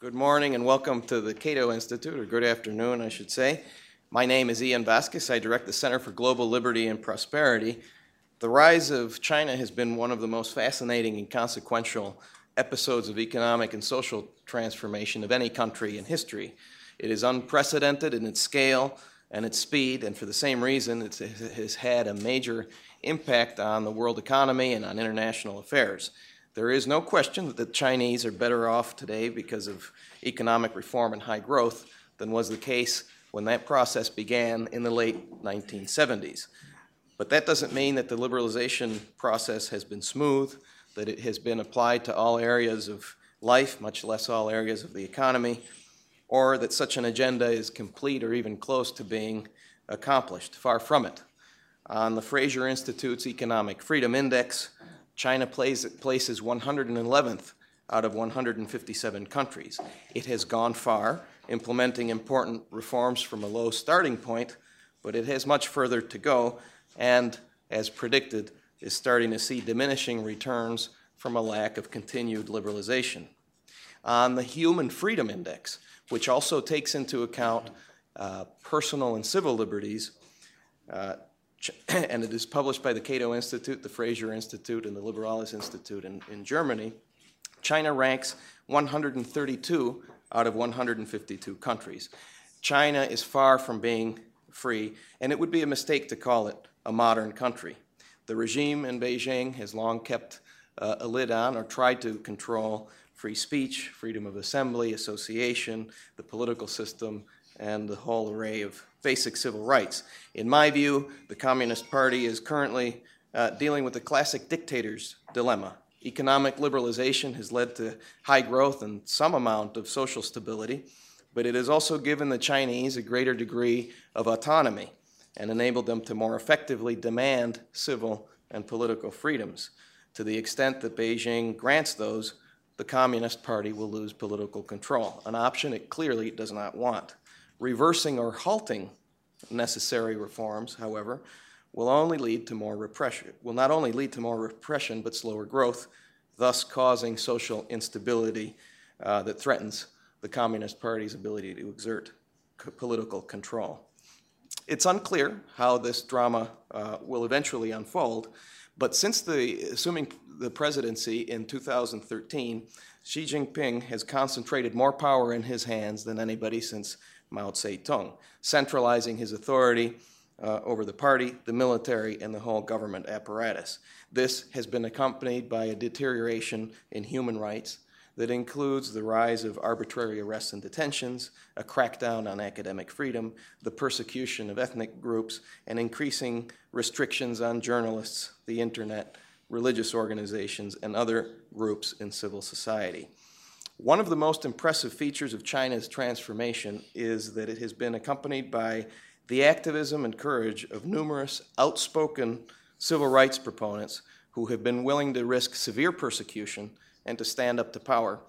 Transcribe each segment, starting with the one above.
Good morning and welcome to the Cato Institute, or good afternoon, I should say. My name is Ian Vasquez. I direct the Center for Global Liberty and Prosperity. The rise of China has been one of the most fascinating and consequential episodes of economic and social transformation of any country in history. It is unprecedented in its scale and its speed, and for the same reason, it has had a major impact on the world economy and on international affairs. There is no question that the Chinese are better off today because of economic reform and high growth than was the case when that process began in the late 1970s. But that doesn't mean that the liberalization process has been smooth, that it has been applied to all areas of life, much less all areas of the economy, or that such an agenda is complete or even close to being accomplished. Far from it. On the Fraser Institute's Economic Freedom Index, China plays, places 111th out of 157 countries. It has gone far, implementing important reforms from a low starting point, but it has much further to go, and as predicted, is starting to see diminishing returns from a lack of continued liberalization. On the Human Freedom Index, which also takes into account uh, personal and civil liberties, uh, and it is published by the Cato Institute, the Fraser Institute, and the Liberales Institute in, in Germany. China ranks 132 out of 152 countries. China is far from being free, and it would be a mistake to call it a modern country. The regime in Beijing has long kept uh, a lid on or tried to control free speech, freedom of assembly, association, the political system, and the whole array of basic civil rights. In my view, the Communist Party is currently uh, dealing with the classic dictator's dilemma. Economic liberalization has led to high growth and some amount of social stability, but it has also given the Chinese a greater degree of autonomy and enabled them to more effectively demand civil and political freedoms. To the extent that Beijing grants those, the Communist Party will lose political control, an option it clearly does not want. Reversing or halting necessary reforms, however, will only lead to more repression, will not only lead to more repression, but slower growth, thus causing social instability uh, that threatens the Communist Party's ability to exert political control. It's unclear how this drama uh, will eventually unfold, but since the assuming the presidency in 2013, Xi Jinping has concentrated more power in his hands than anybody since Mao Zedong, centralizing his authority uh, over the party, the military, and the whole government apparatus. This has been accompanied by a deterioration in human rights that includes the rise of arbitrary arrests and detentions, a crackdown on academic freedom, the persecution of ethnic groups, and increasing restrictions on journalists, the internet, religious organizations, and other groups in civil society. One of the most impressive features of China's transformation is that it has been accompanied by the activism and courage of numerous outspoken civil rights proponents who have been willing to risk severe persecution and to stand up to power,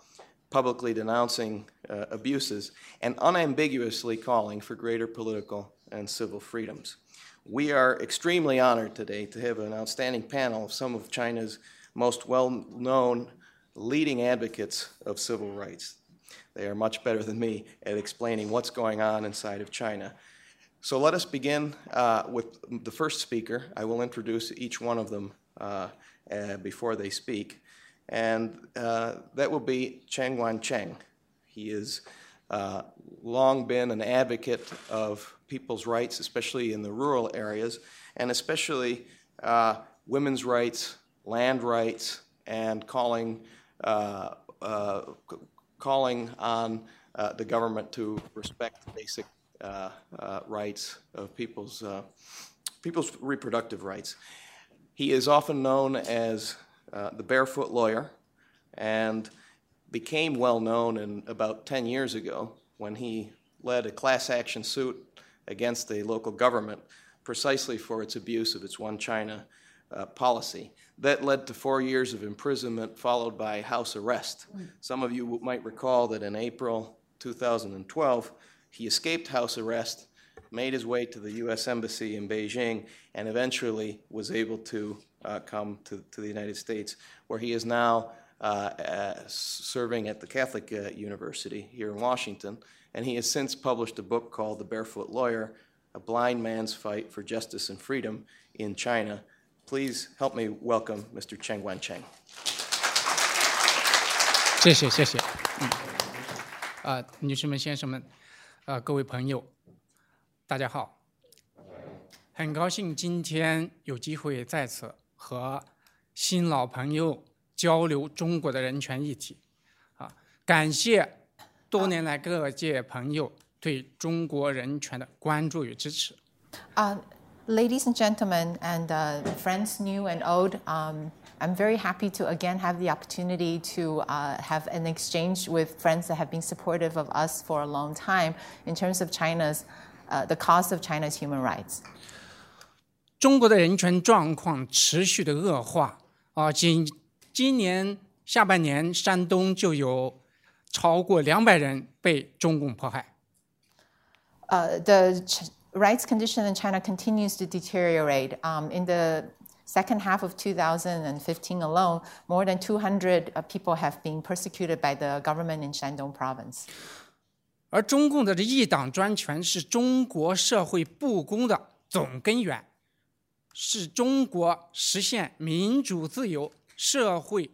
publicly denouncing uh, abuses and unambiguously calling for greater political and civil freedoms. We are extremely honored today to have an outstanding panel of some of China's most well known leading advocates of civil rights. They are much better than me at explaining what's going on inside of China. So let us begin uh, with the first speaker. I will introduce each one of them uh, uh, before they speak. And uh, that will be Chen Guangcheng. He has uh, long been an advocate of people's rights, especially in the rural areas, and especially uh, women's rights, land rights, and calling uh, uh, calling on uh, the government to respect basic rights of people's, people's reproductive rights. He is often known as the barefoot lawyer and became well known in about 10 years ago when he led a class action suit against the local government precisely for its abuse of its one China uh, policy. That led to four years of imprisonment, followed by house arrest. Some of you might recall that in April 2012, he escaped house arrest, made his way to the U.S. Embassy in Beijing, and eventually was able to uh, come to, to, the United States, where he is now uh, uh, serving at the Catholic uh, University here in Washington. And he has since published a book called The Barefoot Lawyer A Blind Man's Fight for Justice and Freedom in China. Please help me welcome Mr. Chen Guangcheng. 谢谢，谢谢。啊、呃，女士们、先生们，啊、呃，各位朋友，大家好。很高兴今天有机会在此和新老朋友交流中国的人权议题，啊，感谢多年来各界朋友对中国人权的关注与支持。Uh, ladies and gentlemen, and uh, friends new and old, um, I'm very happy to again have the opportunity to uh, have an exchange with friends that have been supportive of us for a long time in terms of China's, uh, the cause of China's human rights. 中国的人权状况持续的恶化啊，今 今年下半年，山东就有超过两百人被中共迫害。Uh, the rights condition in China continues to deteriorate. Um, in the second half of 2015 alone, more than 200 uh, people have been persecuted by the government in Shandong province. 而中共的这一党专权是中国社会不公的总根源，是中国实现民主自由、社会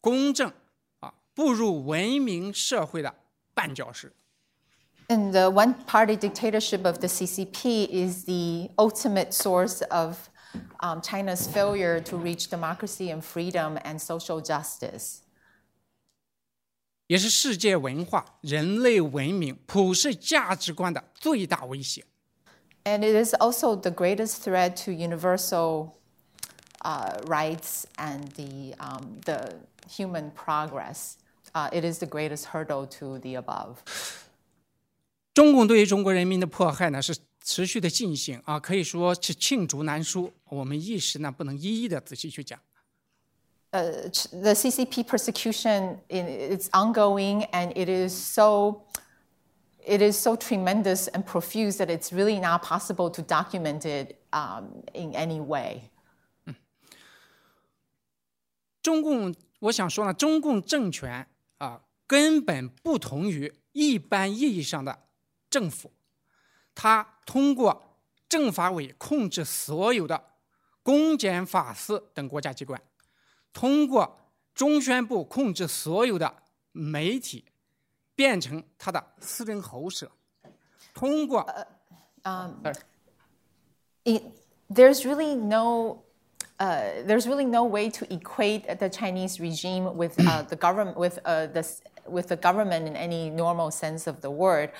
公正啊步入文明社会的绊脚石。 And the one party dictatorship of the CCP is the ultimate source of um, China's failure to reach democracy and freedom and social justice. 也是世界文化、人类文明、普世价值观的最大威胁。 And it is also the greatest threat to universal uh, rights and the, um, the human progress. Uh, it is the greatest hurdle to the above. 中共对于中国人民的迫害呢是持续的进行啊，可以说是罄竹难书。我们一时呢不能一一的仔细去讲。 uh, ch- the CCP persecution in, it's ongoing and it is so it is so tremendous and profuse that it's really not possible to document it um, in any way. 中共，我想说呢，中共政权啊根本不同于一般意义上的政府，它通过政法委控制所有的公检法司等国家机关，通过中宣部控制所有的媒体，变成他的私人喉舌，通过 It, there's really no uh, there's really no way to equate the Chinese regime with uh, the government with uh, the s- with the government in any normal sense of the word.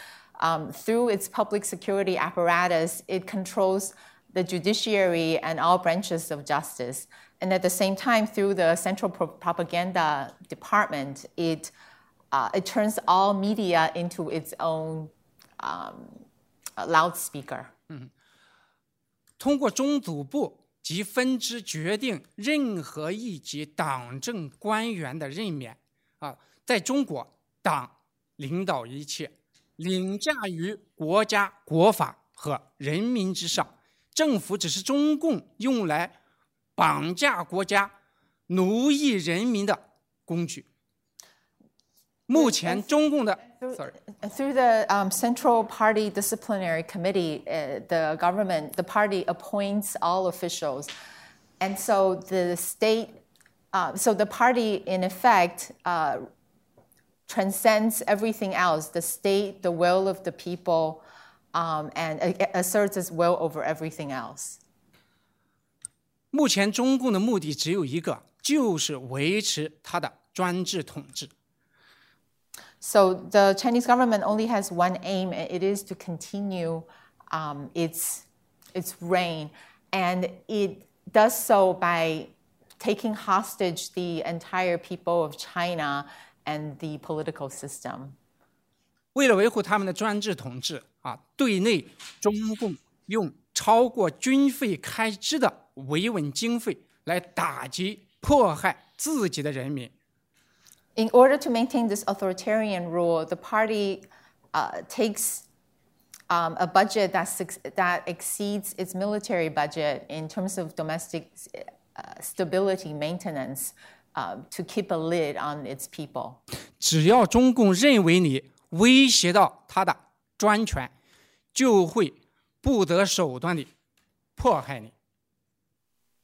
Um, through its public security apparatus, it controls the judiciary and all branches of justice. And at the same time, through the Central Pro- Propaganda Department, it uh, it turns all media into its own um, loudspeaker. 通过中组部 及分支决定任何一级党政官员的任免啊，在中国，党领导一切，凌驾于国家国法和人民之上，政府只是中共用来绑架国家、奴役人民的工具。目前，中共的 sorry。 Through the um, Central Party Disciplinary Committee, uh, the government, the party appoints all officials. And so the state, uh, so the party, in effect, uh, transcends everything else the state, the will of the people, um, and a- asserts its will over everything else. 目前中共的目的只有一个，就是维持它的专制统治。 So the Chinese government only has one aim, and it is to continue um, its its reign, and it does so by taking hostage the entire people of China and the political system. 为了维护他们的专制统治啊，对内中共用超过军费开支的维稳经费来打击迫害自己的人民。 In order to maintain this authoritarian rule, the party uh, takes um, a budget that, suc- that exceeds its military budget in terms of domestic uh, stability maintenance uh, to keep a lid on its people. 只要中共认为你威胁到他的专权，就会不择手段地迫害你。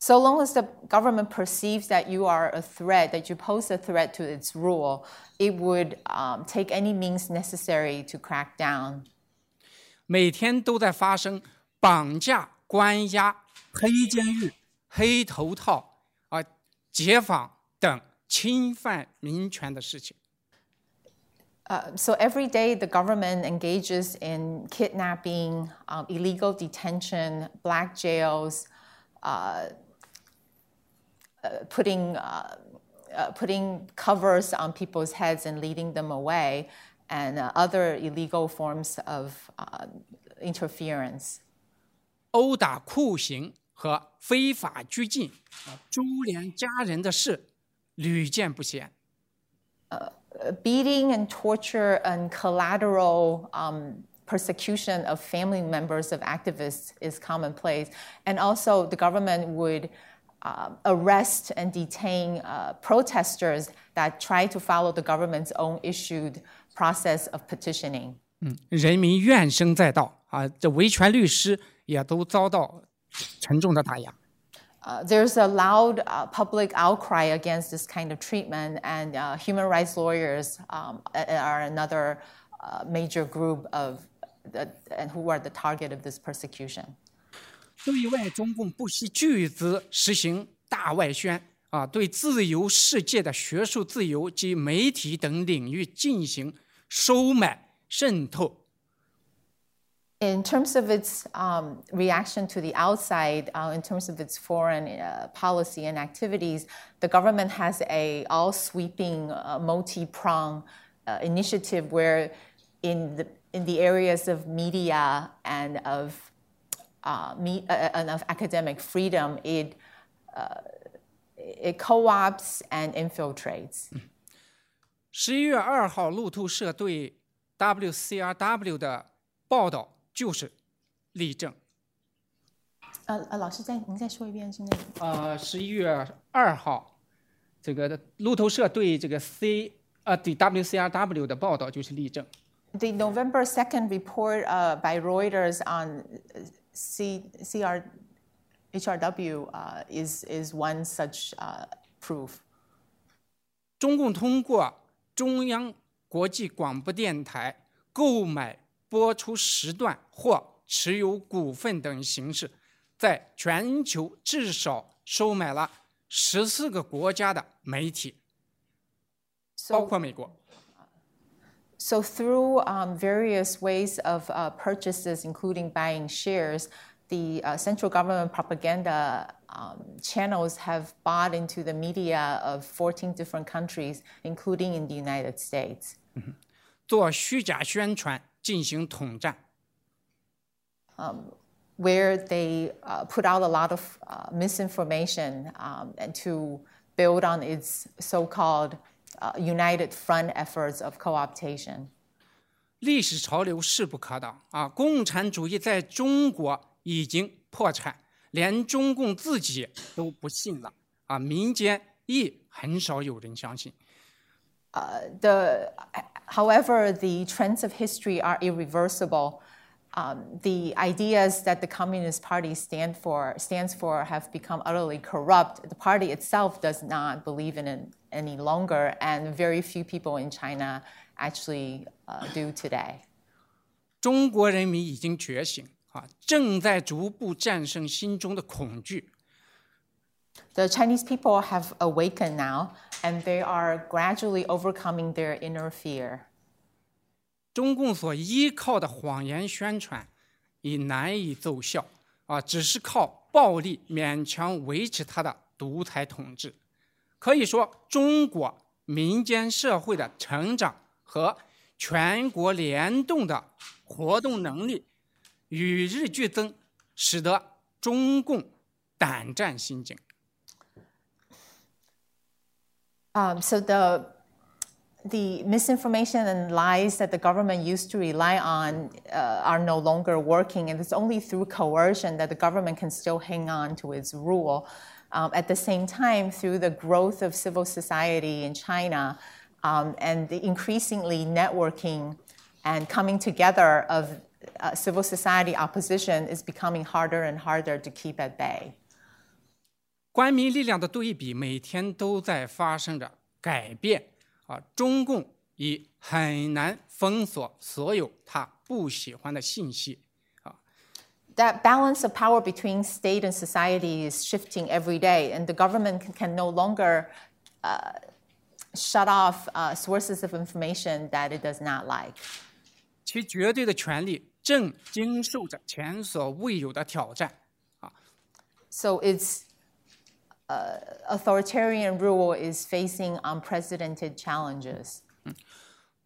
So long as the government perceives that you are a threat, that you pose a threat to its rule, it would um, take any means necessary to crack down. 每天都在发生绑架、关押、黑监狱、黑头套啊、解访等侵犯民权的事情。 Uh, so every day, the government engages in kidnapping, um, illegal detention, black jails, uh, uh, putting uh, uh, putting covers on people's heads and leading them away, and uh, other illegal forms of uh, interference. 殴打、酷刑和非法拘禁啊、株连家人的事屡见不鲜。 beating and torture and collateral um, persecution of family members of activists is commonplace. And also, the government would um, arrest and detain uh, protesters that try to follow the government's own issued process of petitioning. 人民怨声载道啊，这维权律师也都遭到沉重的打压。 Uh, there's a loud uh, public outcry against this kind of treatment, and uh, human rights lawyers um, a- are another uh, major group of the, and who are the target of this persecution. 对外，中共不惜巨资实行大外宣啊，对自由世界的学术自由及媒体等领域进行收买、渗透。 In terms of its um, reaction to the outside, uh, in terms of its foreign uh, policy and activities, the government has a all-sweeping, uh, multi-pronged uh, initiative where, in the in the areas of media and of uh, me, uh, and of academic freedom, it uh, it co-ops and infiltrates. 十一月二号，路透社对 WCRW 的报道就是例证。呃呃，老师再您再说一遍是那个。呃，十一月二号，这个路透社对这个 C 呃对 WCRW 的报道就是例证。 The November 2nd report uh, by Reuters on uh, C, CR, HRW uh, is, is one such uh, proof. 中共通过中央国际广播电台购买播出时段或持有股份等形式，在全球至少收买了十四个国家的媒体，包括美国。so through um, various ways of uh, purchases, including buying shares, the uh, central government propaganda um, channels have bought into the media of 14 different countries, including in the United States. 做虚假宣传进行统战。 where they uh, put out a lot of uh, misinformation um, and to build on its so-called uh, united front efforts of co-optation. 历史潮流势不可挡啊！共产主义在中国已经破产，连中共自己都不信了啊！民间亦很少有人相信。 The, however, the trends of history are irreversible. Um, the ideas that the Communist Party stand for, stands for have become utterly corrupt. The party itself does not believe in it any longer, and very few people in China actually uh, do today. 中国人民已经觉醒啊，正在逐步战胜心中的恐惧。 The Chinese people have awakened now, and they are gradually overcoming their inner fear. 中共所依靠的谎言宣传已难以奏效啊，只是靠暴力勉强维持他的独裁统治。可以说，中国民间社会的成长和全国联动的活动能力与日俱增，使得中共胆战心惊。Um, so the the misinformation and lies that the government used to rely on uh, are no longer working, and it's only through coercion that the government can still hang on to its rule. Um, at the same time, through the growth of civil society in China um, and the increasingly networking and coming together of uh, civil society opposition is becoming harder and harder to keep at bay. 官民力量的对比每天都在发生着改变 啊！中共已很难封锁所有他不喜欢的信息。 that balance of power between state and society is shifting every day, and the government can, can no longer uh, shut off uh, sources of information that it does not like. 其绝对的权力正经受着前所未有的挑战。 So its uh, authoritarian rule is facing unprecedented challenges.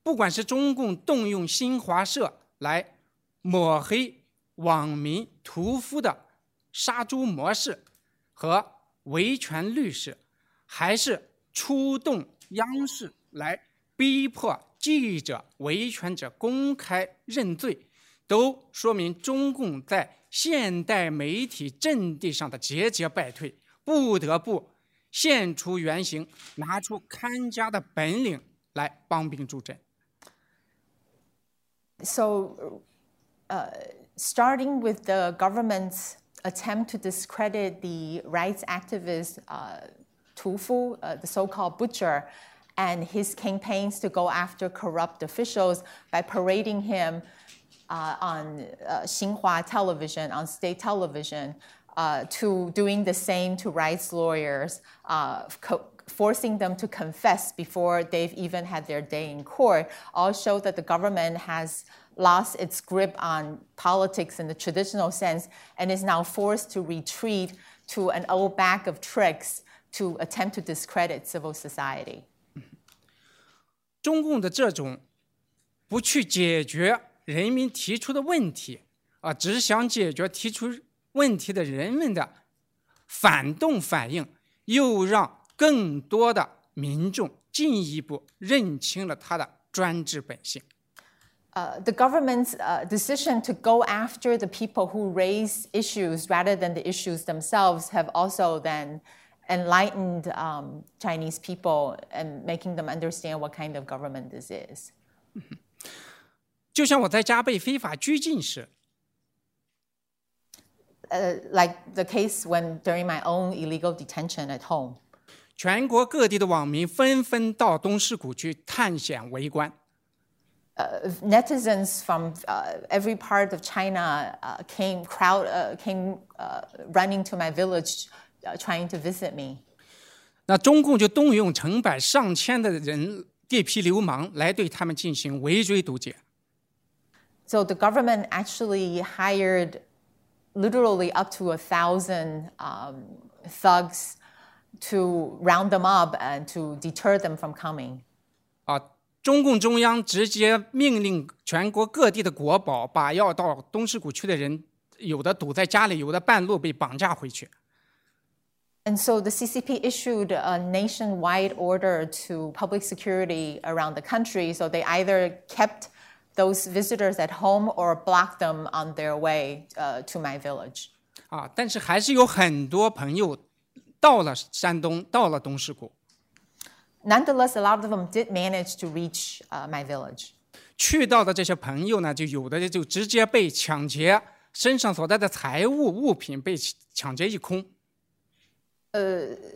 不管是中共动用新华社来抹黑网民屠夫的杀猪模式和维权律师，还是出动央视来逼迫记者、维权者公开认罪，都说明中共在现代媒体阵地上的节节败退， 不得不现出原形，拿出看家的本领来帮兵助阵。 So, uh, starting with the government's attempt to discredit the rights activist uh, Tu Fu, uh, the so called butcher, and his campaigns to go after corrupt officials by parading him uh, on uh, Xinhua television, on state television, uh, to doing the same to rights lawyers, uh, co- forcing them to confess before they've even had their day in court, all show that the government has lost its grip on politics in the traditional sense and is now forced to retreat to an old bag of tricks to attempt to discredit civil society. 中共的这种不去解决人民提出的问题啊，只想解决提出 问题的人们的反动反应，又让更多的民众进一步认清了他的专制本性。 Uh, the government's uh, decision to go after the people who raise issues rather than the issues themselves have also then enlightened um, Chinese people and making them understand what kind of government this is. 就像我在家被非法拘禁时， Uh, like the case when during my own illegal detention at home. 全国各地的网民纷纷到东市谷去探险围观。 Uh, netizens from uh, every part of China uh, came crowd uh, came uh, running to my village, uh, trying to visit me. 那中共就动用成百上千的人这批流氓来对他们进行围追堵截。 So the government actually hired literally up to a thousand um, thugs to round them up and to deter them from coming. 啊，中共中央直接命令全国各地的国保把要到东市谷去的人，有的堵在家里，有的半路被绑架回去。 And so the CCP issued a nationwide order to public security around the country. So they either kept those visitors at home or blocked them on their way uh, to my village. 啊，但是还是有很多朋友到了山东，到了东市谷， Nonetheless, a lot of them did manage to reach uh, my village. 去到的这些朋友呢，就有的就直接被抢劫，身上所带的财物物品被抢劫一空。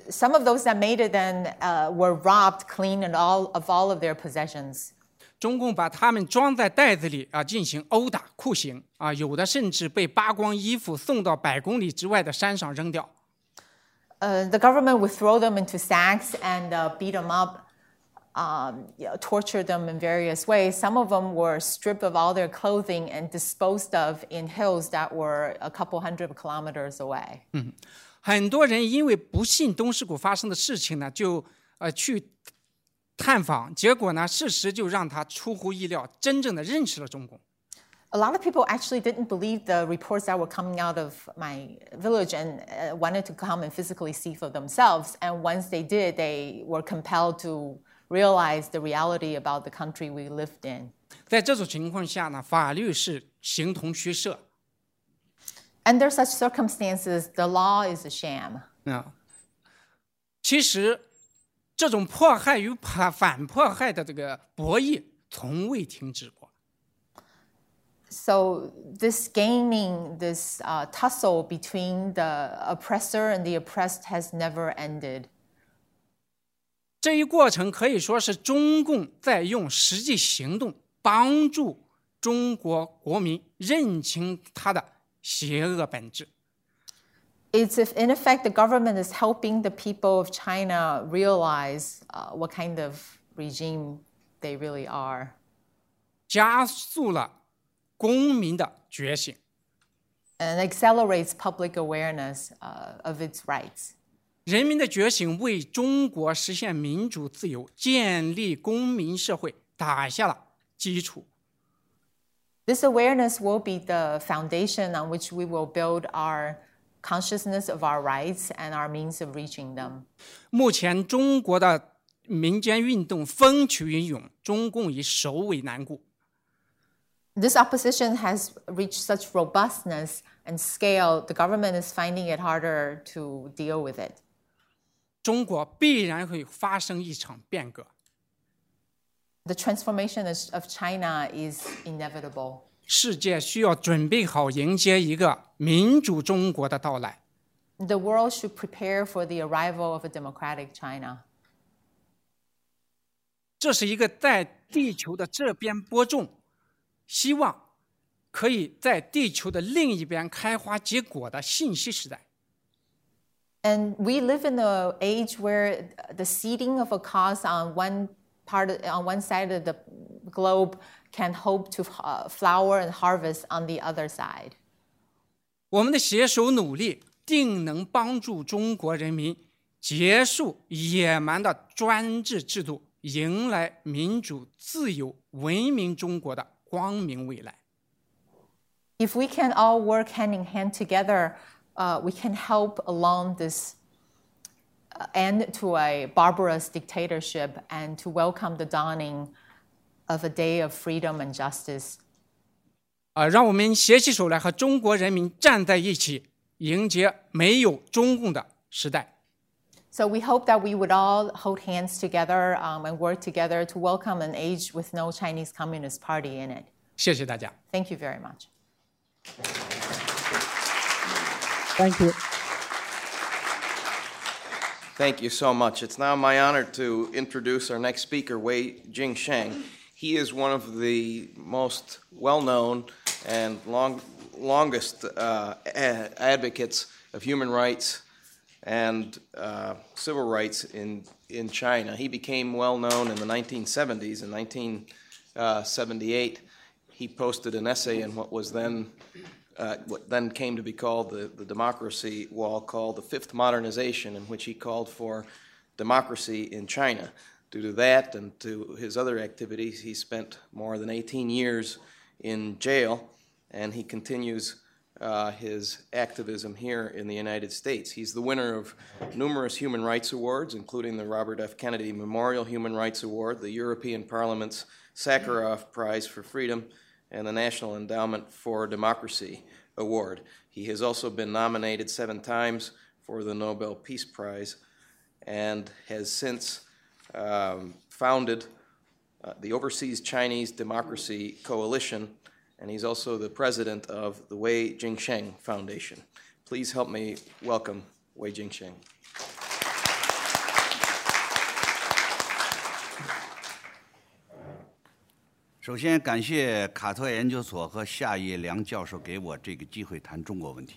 Some of those that made it then uh, were robbed clean and all of all of their possessions. 中共把他们装在袋子里啊，进行殴打、酷刑啊，有的甚至被扒光衣服送到百公里之外的山上扔掉。Uh, the government would throw them into sacks and uh, beat them up, um, torture them in various ways. Some of them were stripped of all their clothing and disposed of in hills that were a couple hundred kilometers away. 嗯很多人因为不信东市谷发生的事情呢，就呃去探访，结果呢，事实就让他出乎意料，真正的认识了中共。 A lot of people actually didn't believe the reports that were coming out of my village and uh, wanted to come and physically see for themselves. And once they did, they were compelled to realize the reality about the country we lived in. 在这种情况下呢，法律是形同虚设 Under such circumstances, the law is a sham. 啊。 其实， 这种迫害与反反迫害的这个博弈从未停止过。So this gaming, this uh, tussle between the oppressor and the oppressed has never ended. 这一过程可以说是中共在用实际行动帮助中国国民认清它的邪恶本质。It's if, in effect, the government is helping the people of China realize uh, what kind of regime they really are. 加速了公民的觉醒。 and accelerates public awareness uh, of its rights. 人民的觉醒为中国实现民主自由、建立公民社会打下了基础。 This awareness will be the foundation on which we will build our consciousness of our rights and our means of reaching them. 目前，中国的民间运动风起云涌，中共已首尾难顾。 This opposition has reached such robustness and scale, the government is finding it harder to deal with it. 中国必然会发生一场变革。 The transformation is- of China is inevitable. 世界需要准备好迎接一个民主中国的到来。The world should prepare for the arrival of a democratic China. 这是一个在地球的这边播种，希望可以在地球的另一边开花结果的信息时代。And we live in an age where the seeding of a cause on one part, on one side of the globe, can hope to uh, flower and harvest on the other side. 我们的携手努力，定能帮助中国人民结束野蛮的专制制度，迎来民主、自由、文明中国的光明未来。 If we can all work hand in hand together, uh, we can help along this uh, end to a barbarous dictatorship and to welcome the dawning of a day of freedom and justice. 啊、让我们携起手来，和中国人民站在一起，迎接没有中共的时代。 So we hope that we would all hold hands together um, and work together to welcome an age with no Chinese Communist Party in it. 谢谢大家。 Thank you very much. Thank you。 Thank you so much. It's now my honor to introduce our next speaker, Wei Jingsheng. He is one of the most well-known and long, longest uh, advocates of human rights and uh, civil rights in, in China. He became well-known in the 1970s. In 1978, he posted an essay in what was then uh, what then came to be called the, the democracy wall, called the Fifth Modernization, in which he called for democracy in China. Due to that and to his other activities, he spent more than 18 years in jail, and he continues uh, his activism here in the United States. He's the winner of numerous human rights awards, including the Robert F. Kennedy Memorial Human Rights Award, the European Parliament's Sakharov Prize for Freedom, and the National Endowment for Democracy Award. He has also been nominated seven times for the Nobel Peace Prize and has since um, founded uh, the Overseas Chinese Democracy Coalition, and he's also the president of the Wei Jingsheng Foundation. Please help me welcome Wei Jingsheng. 首先，感谢卡特研究所和夏叶良教授给我这个机会谈中国问题。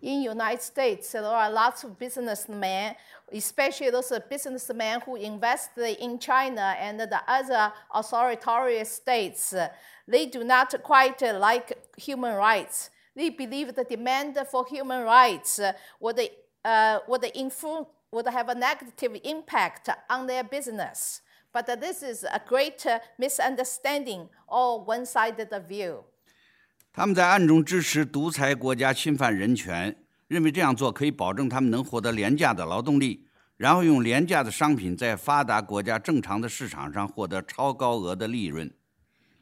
In United States, there are lots of businessmen, especially those businessmen who invest in China and the other authoritarian states. They do not quite like human rights. They believe the demand for human rights would, uh, would, influ- would have a negative impact on their business. But this is a great misunderstanding or one-sided view. 他们在暗中支持独裁国家侵犯人权，认为这样做可以保证他们能获得廉价的劳动力，然后用廉价的商品在发达国家正常的市场上获得超高额的利润。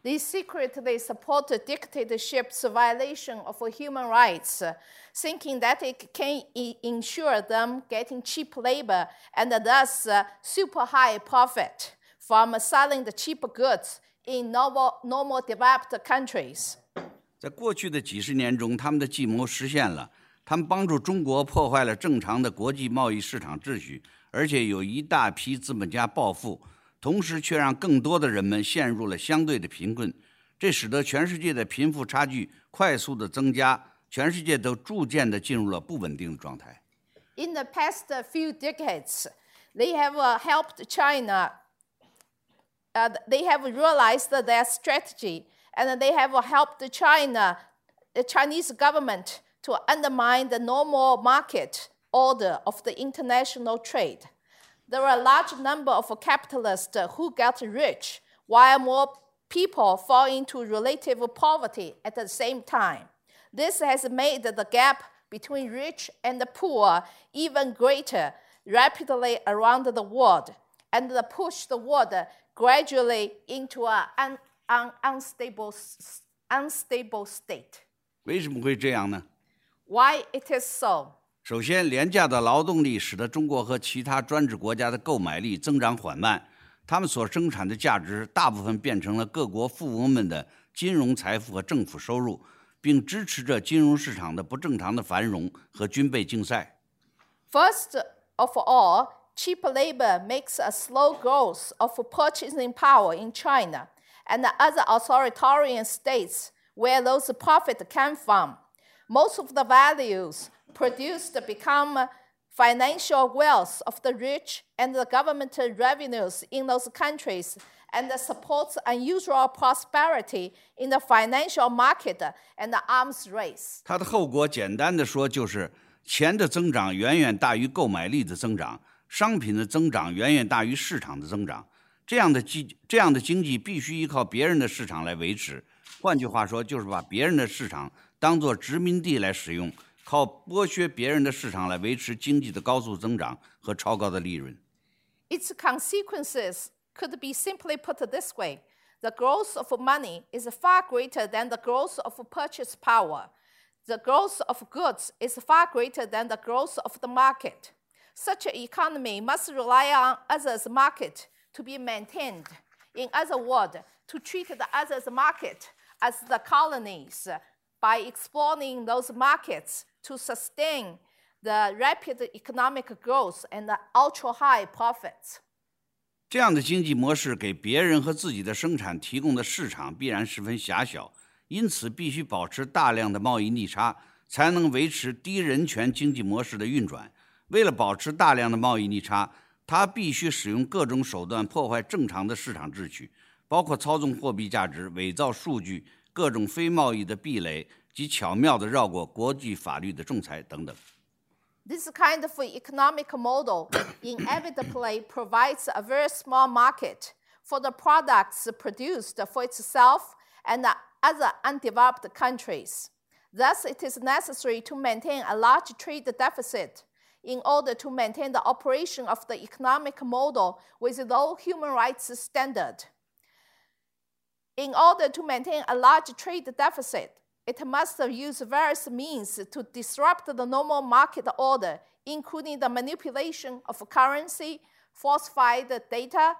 They secretly support the dictatorship's violation of human rights, uh, thinking that it can i- ensure them getting cheap labor and thus uh, super high profit from selling the cheap goods in normal, normal developed countries. 在过去的几十年中，他们的计谋实现了。他们帮助中国破坏了正常的国际贸易市场秩序，而且有一大批资本家暴富，同时却让更多的人们陷入了相对的贫困。这使得全世界的贫富差距快速的增加，全世界都逐渐的进入了不稳定的状态。 In the past uh, few decades, they have uh, helped China. Uh, they have realized their strategy, and they have helped China, the Chinese government, to undermine the normal market order of the international trade. There are a large number of capitalists who get rich, while more people fall into relative poverty at the same time. This has made the gap between rich and the poor even greater rapidly around the world and pushed the world gradually into an un, un, unstable, s- unstable state. 为什么会这样呢？ Why it is so? 首先，廉价的劳动力使得中国和其他专制国家的购买力增长缓慢，他们所生产的价值大部分变成了各国富翁们的金融财富和政府收入，并支持着金融市场的不正常的繁荣和军备竞赛。 First of all, cheap labor makes a slow growth of purchasing power in China and other authoritarian states where those profits come from. Most of the values produced become financial wealth of the rich and the government revenues in those countries and supports unusual prosperity in the financial market and the arms race. 它的后果简单的说就是钱的增长远远大于购买力的增长，商品的增长远远大于市场的增长。 这样的经这样的经济必须依靠别人的市场来维持。换句话说，就是把别人的市场当作殖民地来使用，靠剥削别人的市场来维持经济的高速增长和超高的利润。 Its consequences could be simply put this way the growth of money is far greater than the growth of purchase power. The growth of goods is far greater than the growth of the market. Such an economy must rely on others' market to be maintained. In other words, to treat the others' market as the colonies by exploiting those markets to sustain the rapid economic growth and the ultra high profits. 这样的经济模式给别人和自己的生产提供的市场必然十分狭小，因此必须保持大量的贸易逆差，才能维持低人权经济模式的运转。为了保持大量的贸易逆差， 它必须使用各种手段破坏正常的市场秩序，包括操纵货币价值、伪造数据、各种非贸易的壁垒及巧妙地绕过国际法律的仲裁等等。 This kind of economic model inevitably provides a very small market for the products produced for itself and other undeveloped countries. Thus, it is necessary to maintain a large trade deficit in order to maintain the operation of the economic model with low human rights standard. In order to maintain a large trade deficit, it must use various means to disrupt the normal market order, including the manipulation of currency, falsified data,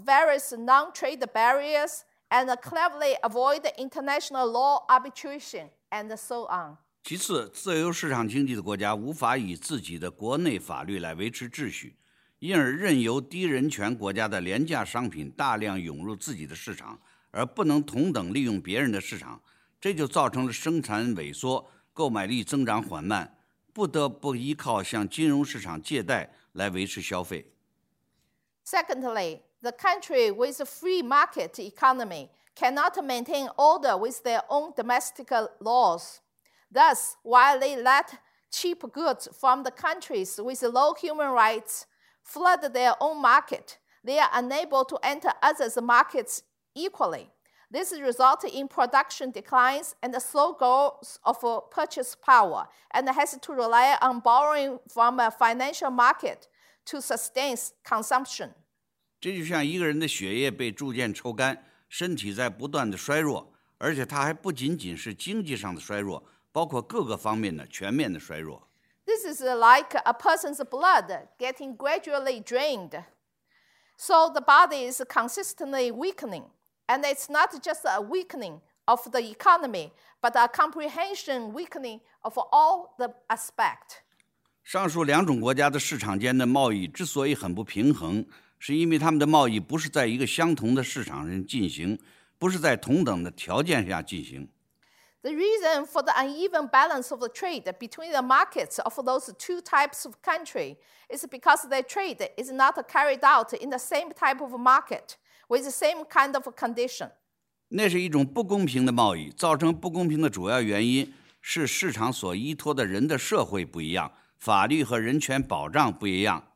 various non trade barriers, and cleverly avoid international law arbitration, and so on. 其次，自由市场经济的国家无法以自己的国内法律来维持秩序，因而任由低人权国家的廉价商品大量涌入自己的市场，而不能同等利用别人的市场，这就造成了生产萎缩、购买力增长缓慢，不得不依靠向金融市场借贷来维持消费。Secondly, the country with a free market economy cannot maintain order with their own domestic laws. Thus, while they let cheap goods from the countries with low human rights flood their own market, they are unable to enter others' markets equally. This results in production declines and the slow growth of uh, purchase power, and has to rely on borrowing from a financial market to sustain consumption. 这就像一个人的血液被逐渐抽干，身体在不断的衰弱，而且它还不仅仅是经济上的衰弱， 包括各个方面的全面的衰弱。 This is like a person's blood getting gradually drained. So the body is consistently weakening. And it's not just a weakening of the economy, but a comprehension weakening of all the aspect. 上述两种国家的市场间的贸易之所以很不平衡，是因为他们的贸易不是在一个相同的市场上进行，不是在同等的条件下进行。 The reason for the uneven balance of the trade between the markets of those two types of country is because their trade is not carried out in the same type of market with the same kind of condition. 那是一种不公平的贸易，造成不公平的主要原因是市场所依托的人的社会不一样，法律和人权保障不一样。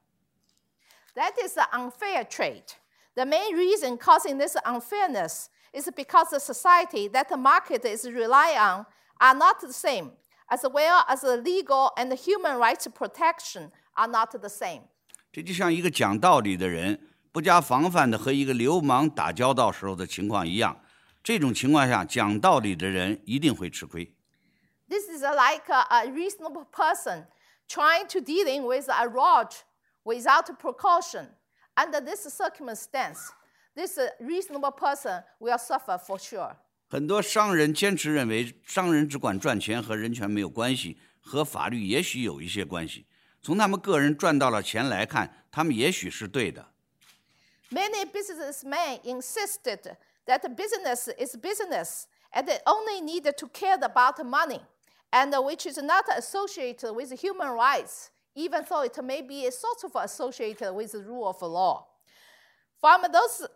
That is the unfair trade. The main reason causing this unfairness is because the society that the market is relying on are not the same, as well as the legal and human rights protection are not the same. 这就像一个讲道理的人不加防范的和一个流氓打交道时候的情况一样。这种情况下，讲道理的人一定会吃亏。 This is like a, a reasonable person trying to dealing with a roach without precaution. Under this circumstance, this uh, reasonable person will suffer for sure. 很多商人坚持认为，商人只管赚钱和人权没有关系，和法律也许有一些关系。从他们个人赚到了钱来看，他们也许是对的。 Many businessmen insisted that business is business and they only need to care about money, and which is not associated with human rights, even though it may be sort of associated with the rule of law. From, those,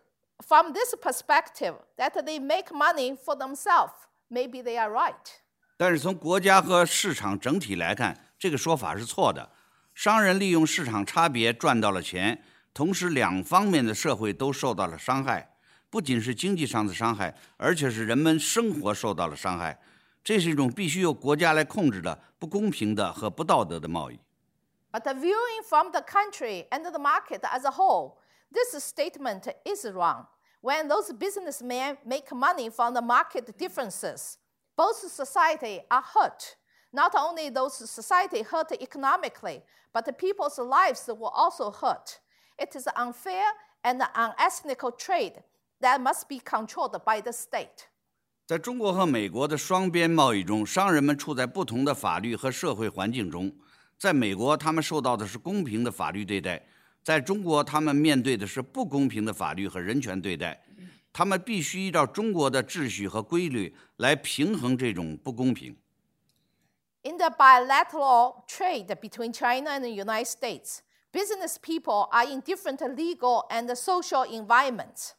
from this perspective, that they make money for themselves, maybe they are right. 但是从国家和市场整体来看，这个说法是错的。商人利用市场差别赚到了钱，同时两方面的社会都受到了伤害，不仅是经济上的伤害，而且是人们生活受到了伤害。这是一种必须由国家来控制的不公平的和不道德的贸易。 But viewing from the country and the market as a whole, this statement is wrong. When those businessmen make money from the market differences, both society are hurt. Not only those society hurt economically, but the people's lives will also hurt. It is unfair and unethical trade that must be controlled by the state. 在中国和美国的双边贸易中，商人们处在不同的法律和社会环境中。在美国，他们受到的是公平的法律对待； 在中国，他们面对的是不公平的法律和人权对待。他们必须依照中国的秩序和规律来平衡这种不公平。 In the bilateral trade between China and the United States, business people are in different legal and social environments.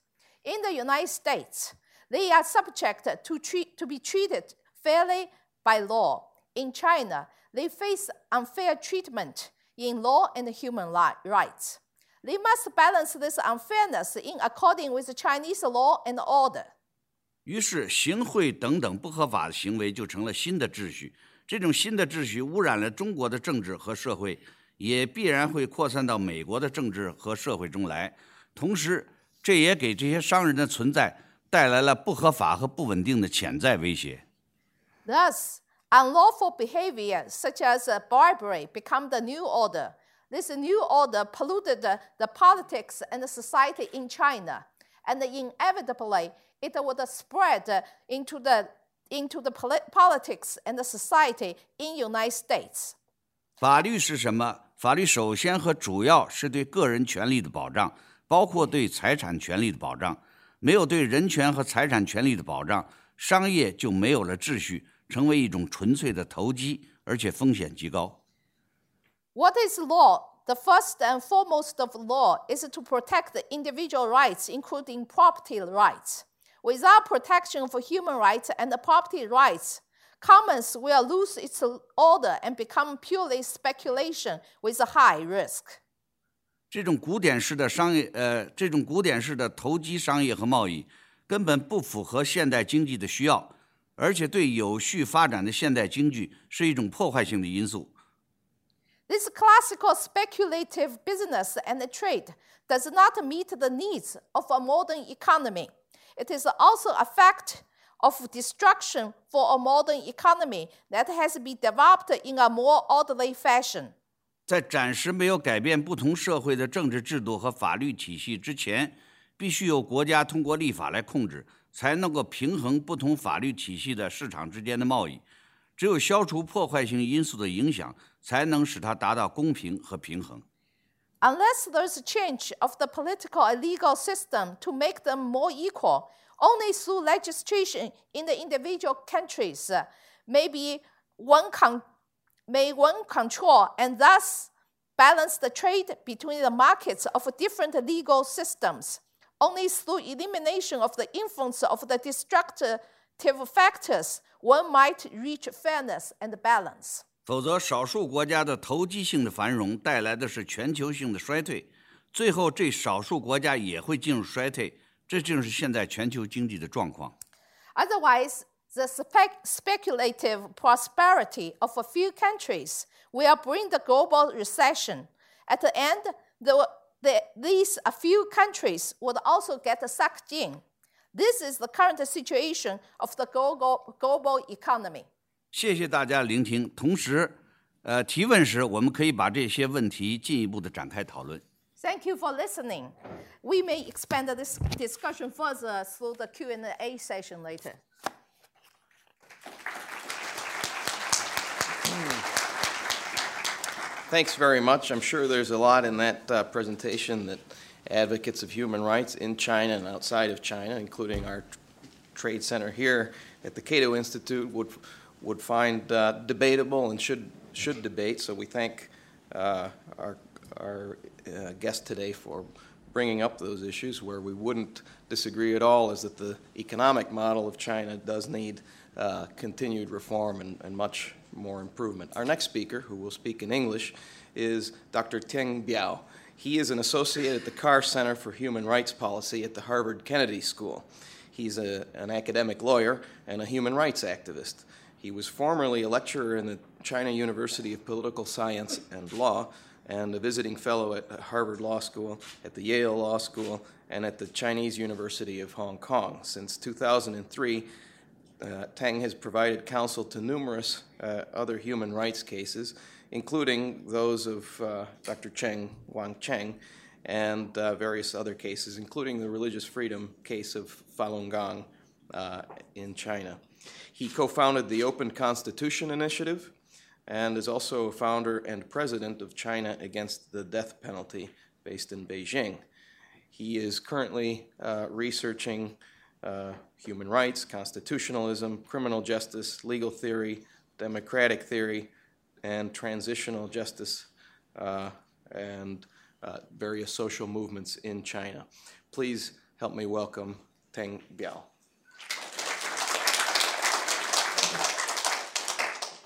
In the United States, they are subject to, treat, to be treated fairly by law. In China, they face unfair treatment in law and human li- rights. They must balance this unfairness in according with Chinese law and order. 于是，行贿等等不合法的行为就成了新的秩序。这种新的秩序污染了中国的政治和社会，也必然会扩散到美国的政治和社会中来。同时，这也给这些商人的存在带来了不合法和不稳定的潜在威胁。 Thus, unlawful behavior such as uh, bribery become the new order. This new order polluted the, the politics and the society in China, and inevitably it would spread uh, into the into the poli- politics and the society in United States. 法律是什么？法律首先和主要是对个人权利的保障，包括对财产权利的保障。没有对人权和财产权利的保障，商业就没有了秩序， 成为一种纯粹的投机，而且风险极高。 What is law? The first and foremost of law is to protect the individual rights, including property rights. Without protection for human rights and the property rights, commons will lose its order and become purely speculation with a high risk. 这种古典式的商业，呃，这种古典式的投机商业和贸易，根本不符合现代经济的需要， 而且对有序发展的现代经济是一种破坏性的因素。This classical speculative business and trade does not meet the needs of a modern economy. It is also a fact of destruction for a modern economy that has been developed in a more orderly fashion. 在暂时没有改变不同社会的政治制度和法律体系之前，必须由国家通过立法来控制， 才能够平衡不同法律体系的市场之间的贸易。只有消除破坏性因素的影响，才能使它达到公平和平衡。Unless there's a change of the political and legal system to make them more equal, only through legislation in the individual countries uh, may be one con- may one control and thus balance the trade between the markets of different legal systems. Only through elimination of the influence of the destructive factors one might reach fairness and balance. 否则，少数国家的投机性的繁荣带来的是全球性的衰退，最后这少数国家也会进入衰退，这就是现在全球经济的状况。 Otherwise, the spec- speculative prosperity of a few countries will bring the global recession. At the end, the, the, these a few countries would also get sucked in. This is the current situation of the global, global economy. 谢谢大家聆听。同时，呃，提问时我们可以把这些问题进一步的展开讨论。 Thank you for listening. We may expand this discussion further through the Q&A session later. Thanks very much. I'm sure there's a lot in that uh, presentation that advocates of human rights in China and outside of China, including our trade center here at the Cato Institute, would would find uh, debatable and should should debate. So we thank uh, our our uh, guest today for bringing up those issues. Where we wouldn't disagree at all is that the economic model of China does need uh, continued reform and, and much more improvement. Our next speaker, who will speak in English, is Dr. Teng Biao. He is an associate at the Carr Center for Human Rights Policy at the Harvard Kennedy School. He's a, an academic lawyer and a human rights activist. He was formerly a lecturer in the China University of Political Science and Law and a visiting fellow at Harvard Law School, at the Yale Law School, and at the Chinese University of Hong Kong. Since 2003, uh, Tang has provided counsel to numerous uh, other human rights cases, including those of uh, Dr. Cheng Wang Cheng and uh, various other cases, including the religious freedom case of Falun Gong uh, in China. He co founded the Open Constitution Initiative and is also a founder and president of China Against the Death Penalty, based in Beijing. He is currently uh, researching uh, human rights, constitutionalism, criminal justice, legal theory, democratic theory, and transitional justice, uh, and uh, various social movements in China. Please help me welcome Teng Biao.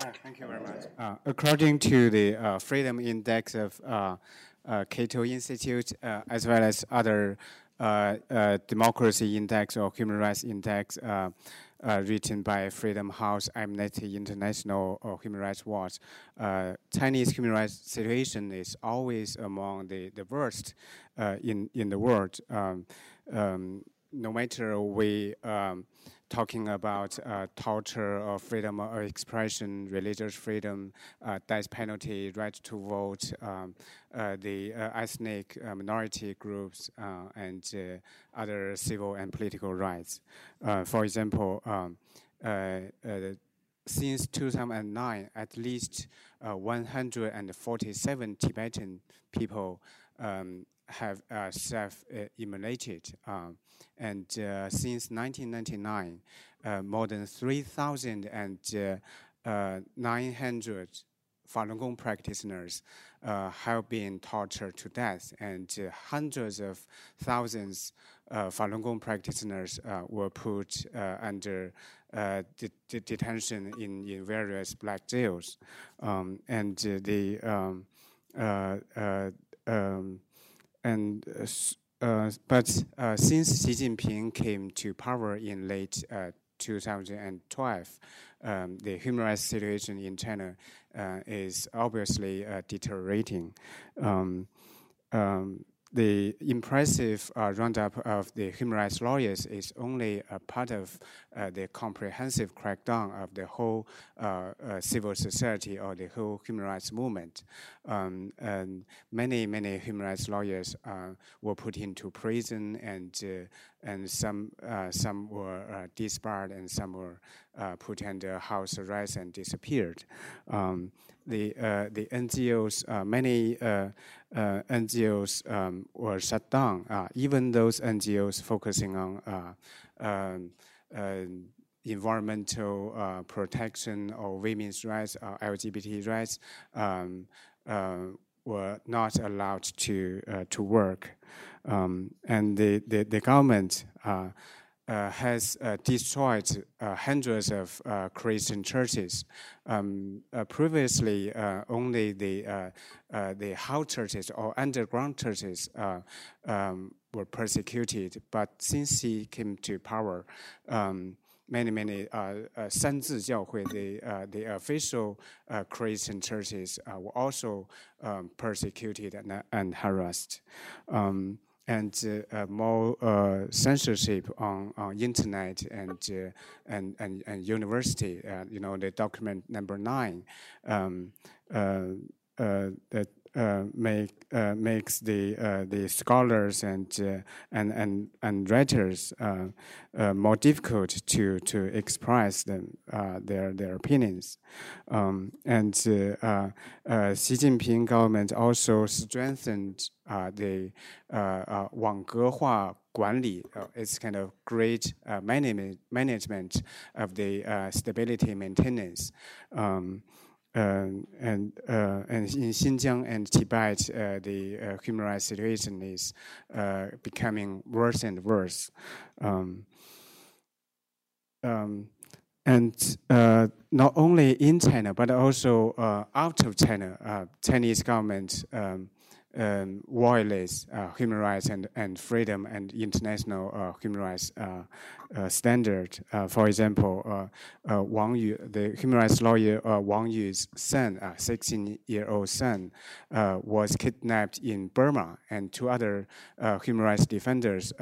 Uh, Thank you very much. Uh, According to the uh, Freedom Index of uh, uh, Cato Institute, uh, as well as other Democracy Index or Human Rights Index uh, uh, written by Freedom House, Amnesty International, or Human Rights Watch, uh, Chinese human rights situation is always among the, the worst uh, in, in the world. Um, um, no matter we um, talking about uh, torture or freedom of expression, religious freedom, uh, death penalty, right to vote, um, uh, the uh, ethnic uh, minority groups, uh, and other civil and political rights. For example, um, since 2009, at least uh, 147 Tibetan people um, have uh, self-immolated. Um, and uh, since 1999, uh, more than 3,900 Falun Gong practitioners uh, have been tortured to death, and uh, hundreds of thousands uh, Falun Gong practitioners uh, were put uh, under uh, de- de- detention in, in various black jails. Um, and uh, the um, uh, uh, um, and uh, but uh, since Xi Jinping came to power in late uh, 2012, um, the human rights situation in China uh, is obviously uh, deteriorating. Um, um, the impressive uh, roundup of the human rights lawyers is only a part of uh, the comprehensive crackdown of the whole uh, uh civil society or the whole human rights movement. Um, and many, many human rights lawyers uh, were put into prison, and uh, and some some were disbarred, and some were put under house arrest and disappeared. Um, the the NGOs, many uh, NGOs um, were shut down. Uh, even those NGOs focusing on uh, um, uh, environmental uh, protection or women's rights or LGBT rights um, were not allowed to to work. Um, and the, the, the government uh, has uh, destroyed uh, hundreds of Christian churches. Um, previously, only the the house churches or underground churches um, were persecuted, but since he came to power, um, many many uh, uh, 三自教会 the uh, the official uh, Christian churches uh, were also um, persecuted and, and harassed. Um, and uh, more uh, censorship on, on internet and, uh, and, and, and university. you know, the document number nine um, uh, uh, make uh, makes the uh, the scholars and and and and writers more difficult to to express them, their their opinions, um, and Xi Jinping government also strengthened the Wang Gehua it's kind of great uh, management management of the uh, stability maintenance. Um, and uh, and in Xinjiang and Tibet, uh, the uh, human rights situation is uh, becoming worse and worse. Um, um, and uh, not only in China, but also uh, out of China, Chinese government um, um, violates uh, human rights and, and freedom and international uh, human rights uh, standard. For example, Wang Yu, the human rights lawyer Wang Yu's son, 16-year-old son, was kidnapped in Burma, and two other human rights defenders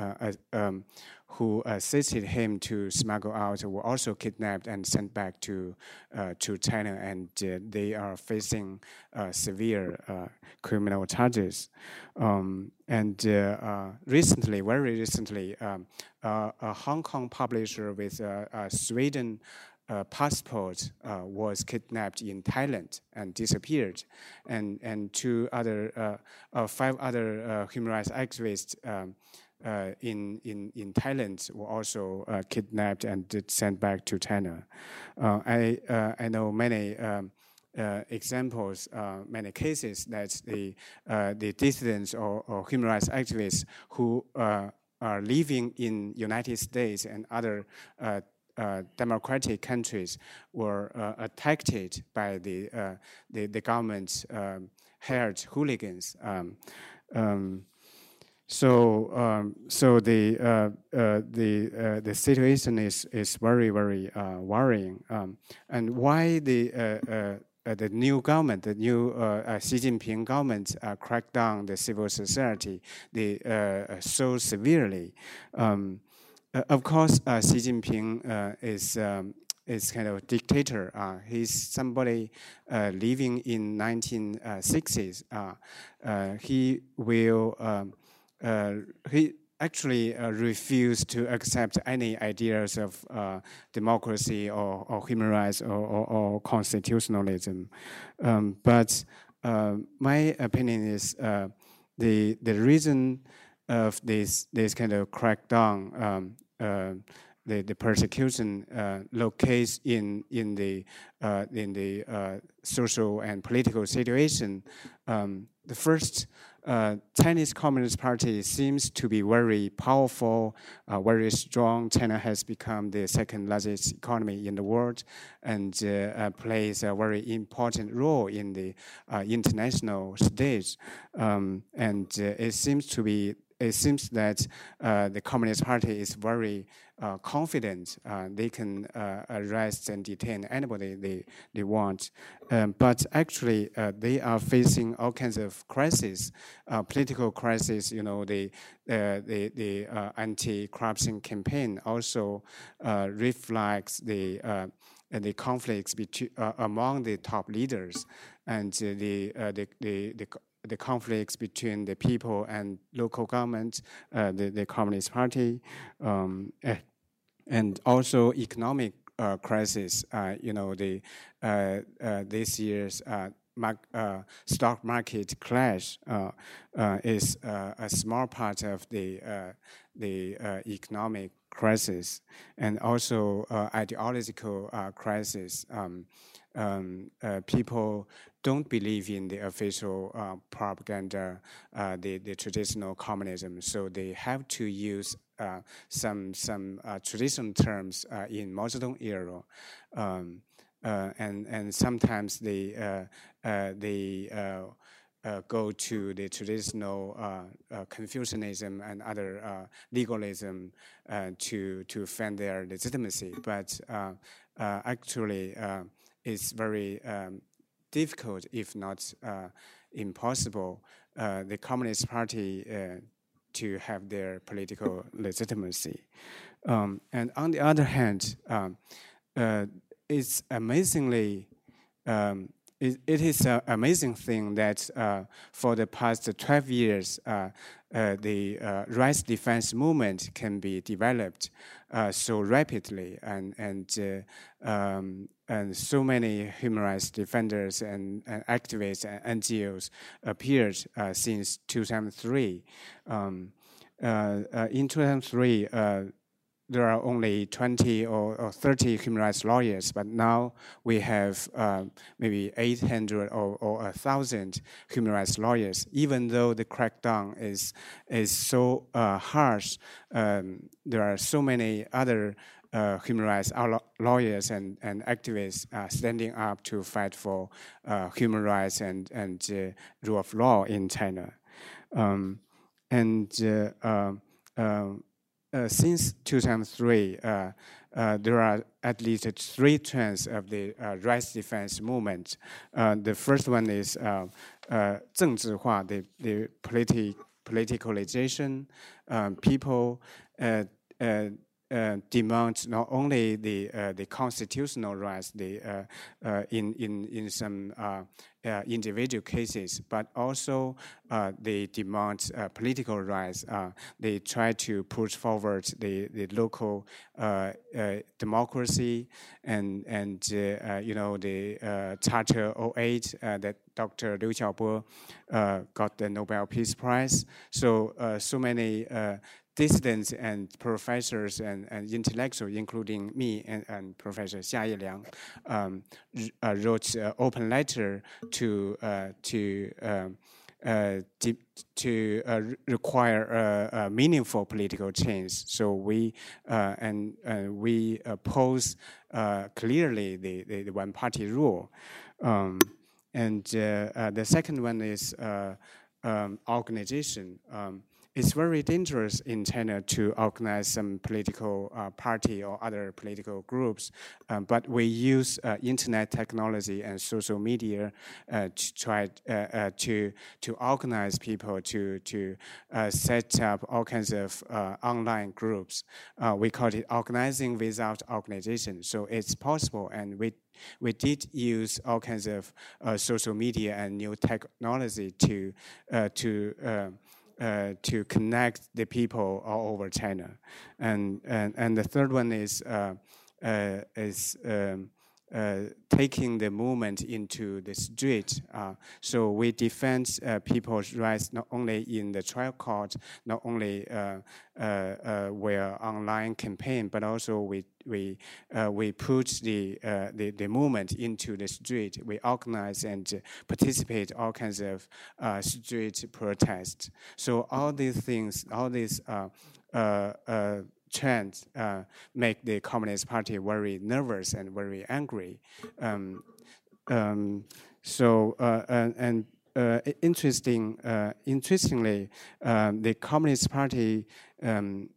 um, who assisted him to smuggle out were also kidnapped and sent back to uh, to China, and uh, they are facing uh, severe uh, criminal charges. Um, and uh, uh, recently, very recently, um, a Hong Kong publisher with a Sweden uh, passport uh, was kidnapped in Thailand and disappeared, and and two other uh, five other human rights activists um, uh, in, in, in Thailand were also uh, kidnapped and sent back to China. Uh, I, uh, I know many um, uh, examples, uh, many cases that the, the dissidents or, or, human rights activists who are living in United States and other uh, democratic countries were uh, attacked by the uh, the, the government um, hired hooligans. Um, um, so, um, so the uh, uh, the uh, the situation is is very very uh, worrying. Um, and why the uh, uh, the new government, the new Xi Jinping government, cracked down the civil society the, so severely? Um, of course, Xi Jinping is. Um, is kind of a dictator. Uh, he's somebody uh, living in 1960s. Uh, he will um, he actually uh, refused to accept any ideas of uh, democracy or, or, human rights or, or, or constitutionalism. Um, but uh, my opinion is uh, the the reason of this this kind of crackdown. Um, uh, the, the persecution locates in in the in the social and political situation. Um, the first uh, Chinese Communist Party seems to be very powerful, uh, very strong. China has become the second largest economy in the world and uh, uh plays a very important role in the uh, international stage. Um, and uh, it seems to be it seems that uh, the Communist Party is very uh, confident uh, they can uh, arrest and detain anybody they, they want. Um, but actually, uh, they are facing all kinds of crises, uh, political crisis. You know, the the, the anti-corruption campaign also reflects the the conflicts between among the top leaders and the the, the, the the conflicts between the people and local government, uh, the, the Communist Party, um, eh, and also economic uh, crisis. Uh, you know, the uh, uh, this year's uh, stock market crash is a small part of the the economic crisis and also ideological crisis. Um, um, uh, people don't believe in the official uh, propaganda, uh, the, the traditional communism, so they have to use uh, some some uh, traditional terms uh, in Mao Zedong era, um, and and sometimes they they. Uh, go to the traditional uh, uh, Confucianism and other legalism to to defend their legitimacy, but actually it's very um, difficult, if not uh, impossible, uh, the Communist Party uh, to have their political legitimacy. Um, and on the other hand, um, uh, it's amazingly um, it, it is an amazing thing that uh, for the past 12 years, uh, the rights defense movement can be developed so rapidly, and and um, and so many human rights defenders and, and activists and NGOs appeared since 2003. Um, in 2003, there are only 20 or, or, 30 human rights lawyers, but now we have uh, maybe 800 or, or 1,000 human rights lawyers. Even though the crackdown is, is so uh, harsh, um, there are so many other uh, human rights lawyers and, and activists uh, standing up to fight for uh, human rights and, and uh, rule of law in China. Um, and uh, um, uh, since 2003, uh, uh, there are at least three trends of the rights defense movement. the first one is uh, 政治化, the, the politi politicalization. Um, people uh, uh, demands not only the uh, the constitutional rights the uh, uh in in in some uh, uh, individual cases, but also uh, they demand uh, political rights. they try to push forward the the local democracy and and you know the Charter 08 that Dr. Liu Xiaobo got the Nobel Peace Prize. So so many dissidents and professors and, and intellectuals, including me and, and Professor Xia Yeliang, um, uh, wrote an open letter to uh, to um, uh, to uh, require a, a, meaningful political change. So we uh, and we oppose uh, clearly the, the, the one-party rule. Um, and the second one is um, organization. Um, it's very dangerous in China to organize some political uh, party or other political groups, um, but we use uh, internet technology and social media uh, to try uh, uh, to to organize people to to set up all kinds of online groups. we call it organizing without organization. So it's possible, and we we did use all kinds of social media and new technology to to uh, to connect the people all over China. And, and, and the third one is, uh, uh, is um, taking the movement into the street. Uh, so we defend uh, people's rights not only in the trial court, not only uh, uh, where online campaign, but also we we we put the, the the movement into the street. We organize and participate all kinds of street protests. So all these things, all these trends uh, make the Communist Party very nervous and very angry. Um, um, so uh, and uh, interesting, uh, interestingly, um, the Communist Party um,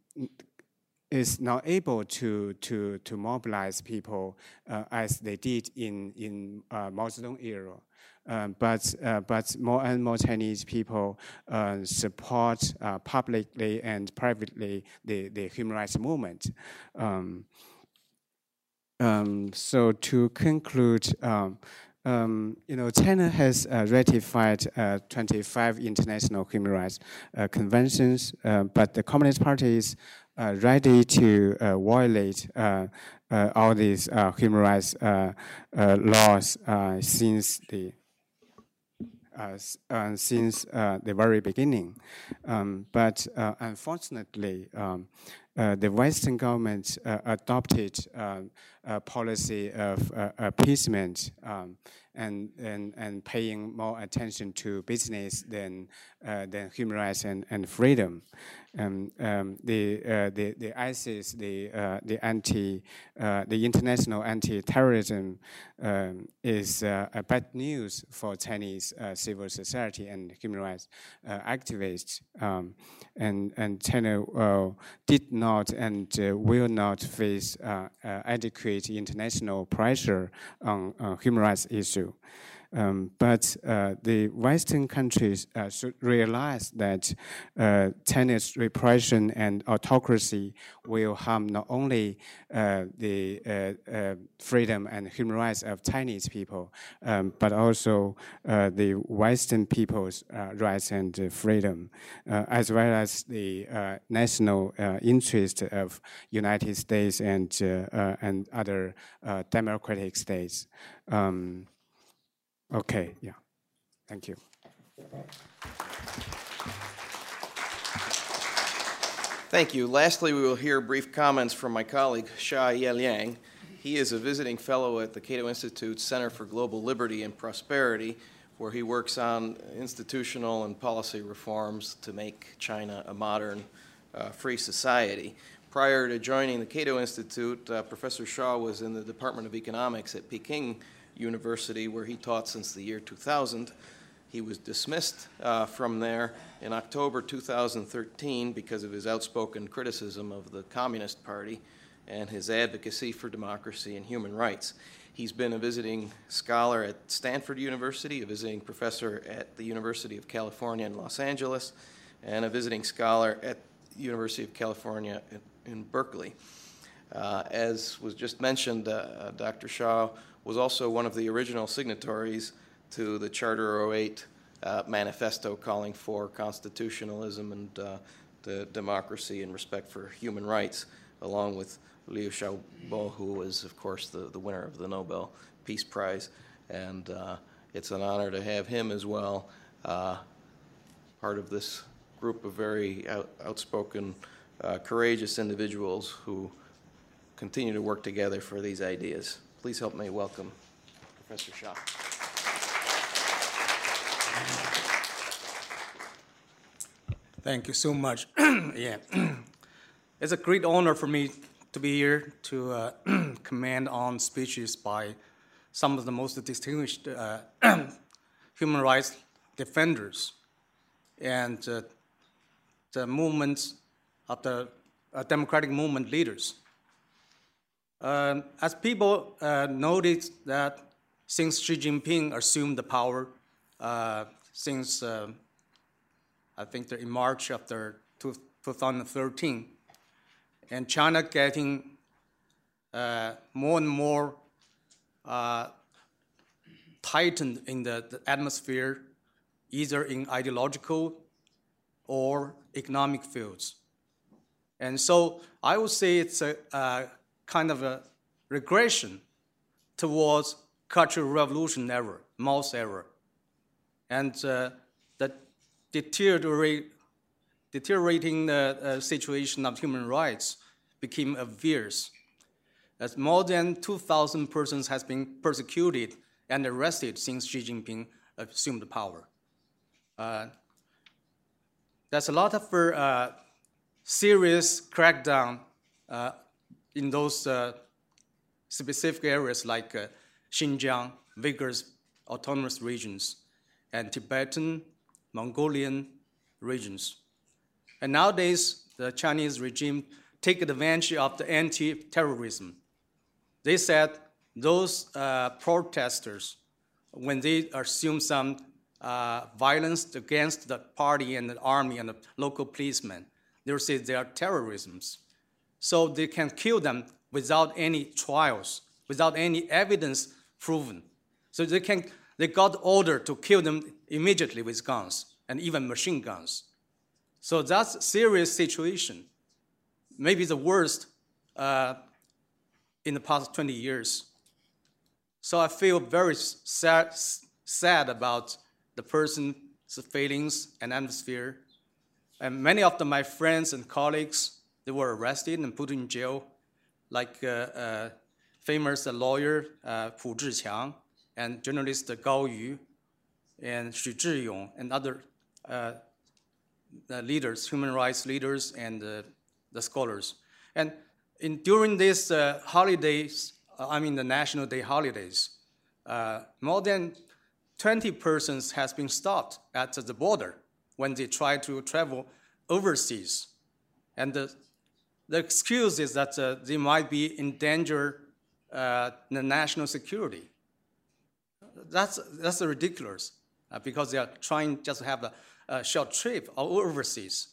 is not able to to to mobilize people uh, as they did in in uh, Mao Zedong era. Um, but uh, but more and more Chinese people uh, support uh, publicly and privately the, the human rights movement. Um, um, so to conclude, um, um, you know, China has uh, ratified uh, 25 international human rights uh, conventions, but the Communist Party is ready to violate all these human rights laws since the uh, uh, since uh, the very beginning. Um, but unfortunately, um, the Western government adopted a policy of appeasement um, and, and, and paying more attention to business than, uh, than human rights and, and freedom. Um, um, the, uh, the, the ISIS, the, uh, the, anti, uh, the international anti-terrorism um, is uh, bad news for Chinese uh, civil society and human rights activists. Um, and, and China did not and will not face adequate international pressure on human rights issue. Um, but uh, the Western countries uh, should realize that uh, repression and autocracy will harm not only uh, the uh, uh, freedom and human rights of Chinese people, um, but also the Western people's rights and freedom, as well as the national interest of United States and and other democratic states. Um, Okay, yeah. Thank you. Thank you. Lastly, we will hear brief comments from my colleague, Xia Yeliang. He is a visiting fellow at the Cato Institute Center for Global Liberty and Prosperity, where he works on institutional and policy reforms to make China a modern, uh, free society. Prior to joining the Cato Institute, uh, Professor Xia was in the Department of Economics at Peking University, where he taught since the year 2000. He was dismissed uh, from there in October 2013 because of his outspoken criticism of the Communist Party and his advocacy for democracy and human rights. He's been a visiting scholar at Stanford University, a visiting professor at the University of California in Los Angeles, and a visiting scholar at the University of California in, in Berkeley. Uh, as was just mentioned, uh, Dr. Xia was also one of the original signatories to the Charter 08 uh, manifesto calling for constitutionalism and uh, the democracy and respect for human rights, along with Liu Xiaobo, who was, of course, the, the winner of the Nobel Peace Prize. And uh, it's an honor to have him as well, uh, part of this group of very out, outspoken, uh, courageous individuals who continue to work together for these ideas. Please help me welcome Professor Xia. Thank you so much. yeah, it's a great honor for me to be here to uh, comment on speeches by some of the most distinguished uh, human rights defenders and uh, the movements of the uh, democratic movement leaders. Um, as people uh, noticed that since Xi Jinping assumed the power, uh, since uh, I think in March of 2013, and China getting uh, more and more uh, tightened in the, the, atmosphere, either in ideological or economic fields. And so I would say it's a, uh, kind of a regression towards Cultural Revolution era, Mao's era. And uh, the deteriorating uh, uh, situation of human rights became obvious. As more than 2,000 persons has been persecuted and arrested since Xi Jinping assumed power. Uh, there's a lot of uh, serious crackdown uh, in those uh, specific areas like uh, Xinjiang, Uyghurs autonomous regions, and Tibetan, Mongolian regions. And nowadays, the Chinese regime take advantage of the anti-terrorism. They said those uh, protesters, when they assume some uh, violence against the party and the army and the local policemen, they say they are terrorisms. So they can kill them without any trials, without any evidence proven. So they, can, they got order to kill them immediately with guns and even machine guns. So that's a serious situation, maybe the worst uh, in the past 20 years. So I feel very sad, sad about the person's feelings and atmosphere. And many of the, my friends and colleagues, they were arrested and put in jail, like uh, uh, famous lawyer uh, Pu Zhiqiang and journalist Gao Yu and Xu Zhiyong and other leaders, human rights leaders and the scholars. And in, during these holidays, I mean the National Day holidays, more than 20 persons has been stopped at the border when they try to travel overseas. And the, the excuse is that uh, they might be in danger uh, the national security. That's, that's ridiculous uh, because they are trying just to have a, a, short trip overseas.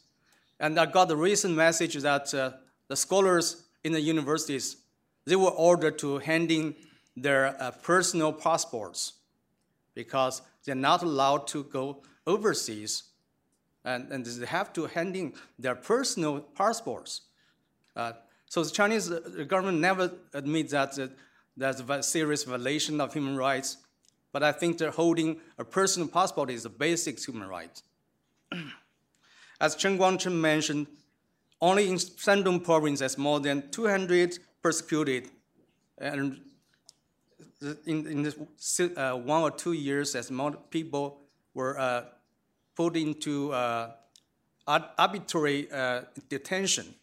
And I got the recent message that uh, the scholars in the universities, they were ordered to hand in their uh, personal passports because they're not allowed to go overseas and, and they have to hand in their personal passports. Uh, so the Chinese uh, government never admits that there's a serious violation of human rights, but I think they're holding a personal passport is a basic human right. As Chen Guangcheng mentioned, only in Shandong province there's more than 200 persecuted and in, in this, uh, one or two years, as more people were uh, put into uh, arbitrary uh, detention.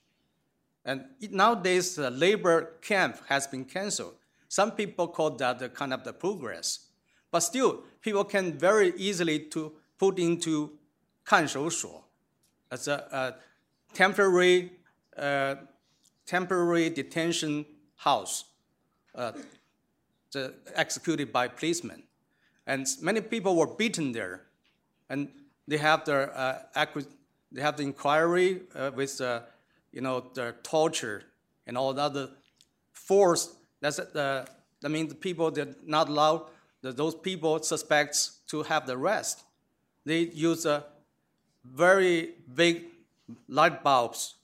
And it, nowadays, the labor camp has been canceled. Some people call that the kind of the progress. But still, people can very easily to put into 看守所 as a, a temporary, uh, temporary detention house. Uh, the, executed by policemen. And many people were beaten there. And they have the, uh, they have the inquiry uh, with, uh, you know, the torture and all the other force. That's, uh, that means the people that not allowed those people suspects to have the rest. They use a very big light bulbs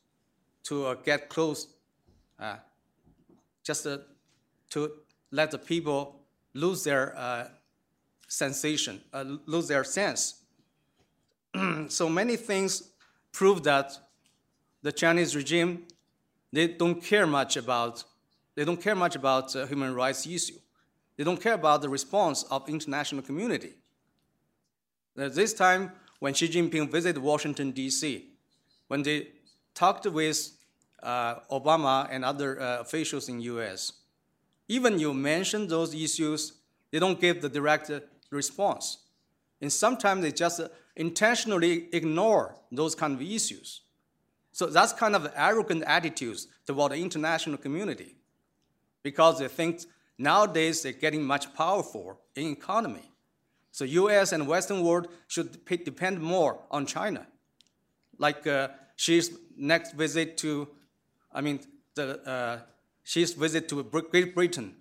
to uh, get close, uh, just uh, to let the people lose their uh, sensation, uh, lose their sense. so many things prove that the Chinese regime, they don't care much about, they don't care much about uh, human rights issue. They don't care about the response of international community. this time, when Xi Jinping visited Washington, D.C., when they talked with uh, Obama and other uh, officials in U.S., even you mention those issues, they don't give the direct response. And sometimes they just intentionally ignore those kind of issues. So that's kind of arrogant attitudes toward the international community because they think nowadays they're getting much powerful in economy. So US and Western world should depend more on China. Like uh, next visit to, I mean, the uh, visit to Great Britain,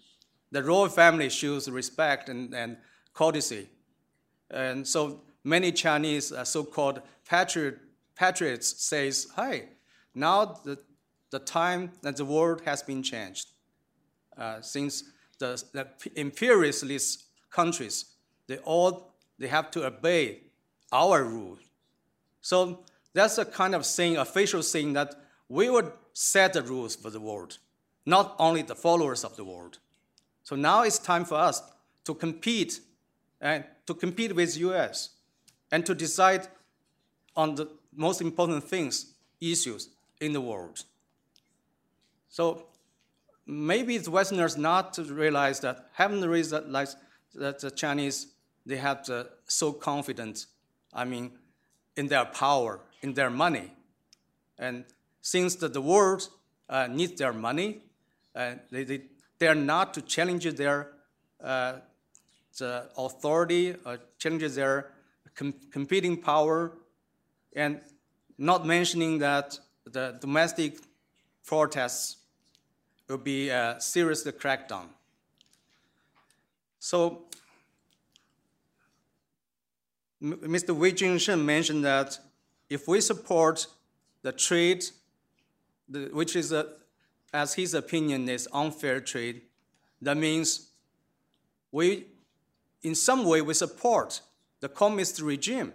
the royal family shows respect and, and courtesy. And so many Chinese so-called patriot, patriots says, hey, now the, the time that the world has been changed. Uh, since the, the imperialist countries, they all they have to obey our rules. So that's a kind of saying, official saying that we would set the rules for the world, not only the followers of the world. So now it's time for us to compete and to compete with US and to decide on the most important things, issues in the world. So maybe the Westerners not realize that, haven't realized that the Chinese, they have the, so confident, I mean, in their power, in their money. And since the, the world uh, needs their money, uh, they, they, they are not to challenge their uh, the authority, uh, challenge their com competing power, and not mentioning that the domestic protests will be a serious crackdown. So Mr. Wei Jingsheng mentioned that if we support the trade, the, which is, a, as his opinion, is unfair trade, that means we, in some way, we support the communist regime.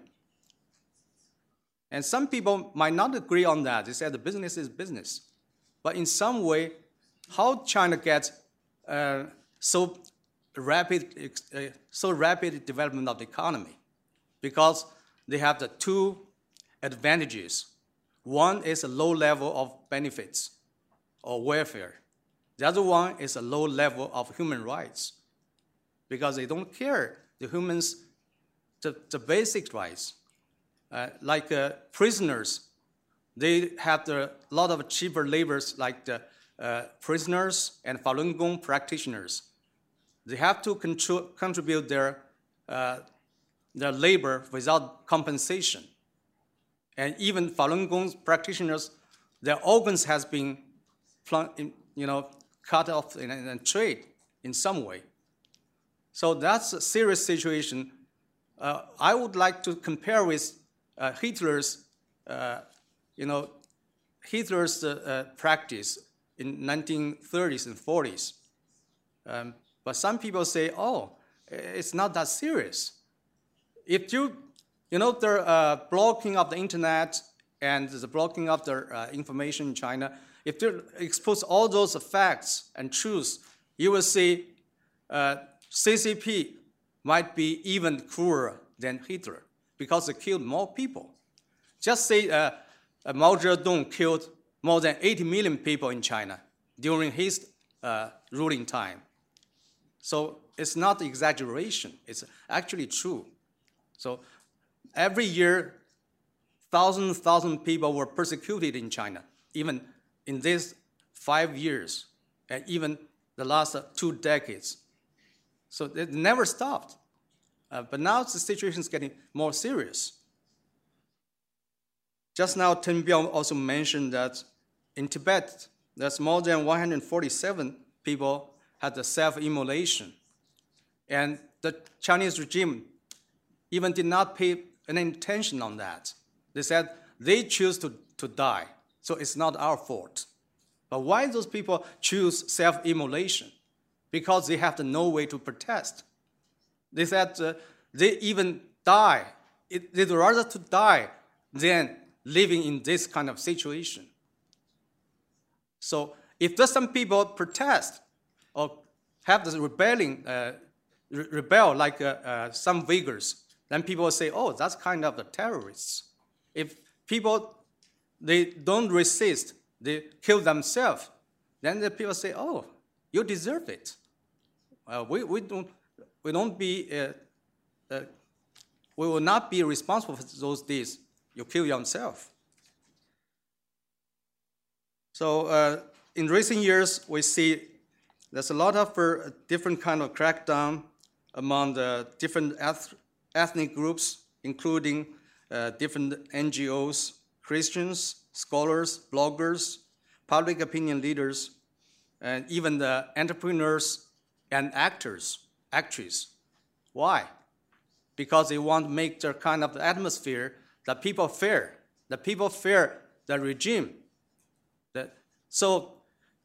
And some people might not agree on that. They said the business is business. But in some way, how China gets uh, so rapid, uh, so rapid development of the economy? Because they have the two advantages. One is a low level of benefits or welfare. The other one is a low level of human rights because they don't care the humans, the, the basic rights. Uh, like uh, prisoners, they have a lot of cheaper labors like the uh, prisoners and Falun Gong practitioners. They have to contr- contribute their, their labor without compensation. And even Falun Gong practitioners, their organs has been, you know, cut off and, trade in some way. So that's a serious situation. Uh, I would like to compare with uh, Hitler's, uh, you know, Hitler's uh, practice in 1930s and 40s. Um, but some people say, oh, it's not that serious. If you you know, the uh, blocking of the internet and the blocking of the uh, information in China, if you expose all those facts and truths, you will see uh, CCP might be even crueler than Hitler because they killed more people. Just say uh, uh Mao Zedong killed more than 80 million people in China during his uh, ruling time. So it's not exaggeration, it's actually true. So every year, thousands, thousands of people were persecuted in China, even in these five years, and even the last two decades. So it never stopped. Uh, but now the situation is getting more serious. Just now, Teng Biao also mentioned that in Tibet, there's more than 147 people had the self-immolation. And the Chinese regime even did not pay any attention on that. They said they choose to, to die, so it's not our fault. But why those people choose self-immolation? Because they have no way to protest. They said uh, they even die. It, they'd rather to die than living in this kind of situation. So if there's some people protest or have this rebelling, uh, re rebel like uh, uh some Uyghurs, then people will say, oh, that's kind of the terrorists. If people, they don't resist, they kill themselves, then the people say, oh, you deserve it. Uh, we, we, don't, we don't be, uh, uh, we will not be responsible for those deeds. You kill yourself. So uh, in recent years, we see there's a lot of uh, different kind of crackdown among the different eth ethnic groups, including uh, different NGOs, Christians, scholars, bloggers, public opinion leaders, and even the entrepreneurs and actors, actresses. Why? Because they want to make their kind of atmosphere that people fear, that people fear the regime. That, so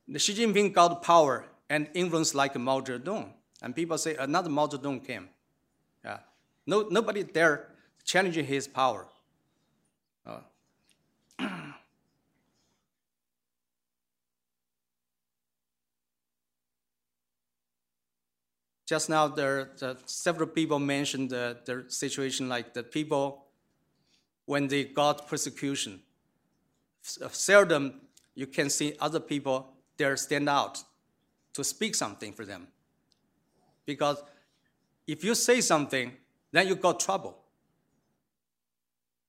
the Xi Jinping got power and influence like Mao Zedong. And people say another Mao Zedong came. Yeah. No, nobody dare challenging his power. Uh, just now, there, the, several people mentioned the, the situation like the people when they got persecution. Seldom you can see other people there stand out to speak something for them. Because if you say something, then you got trouble.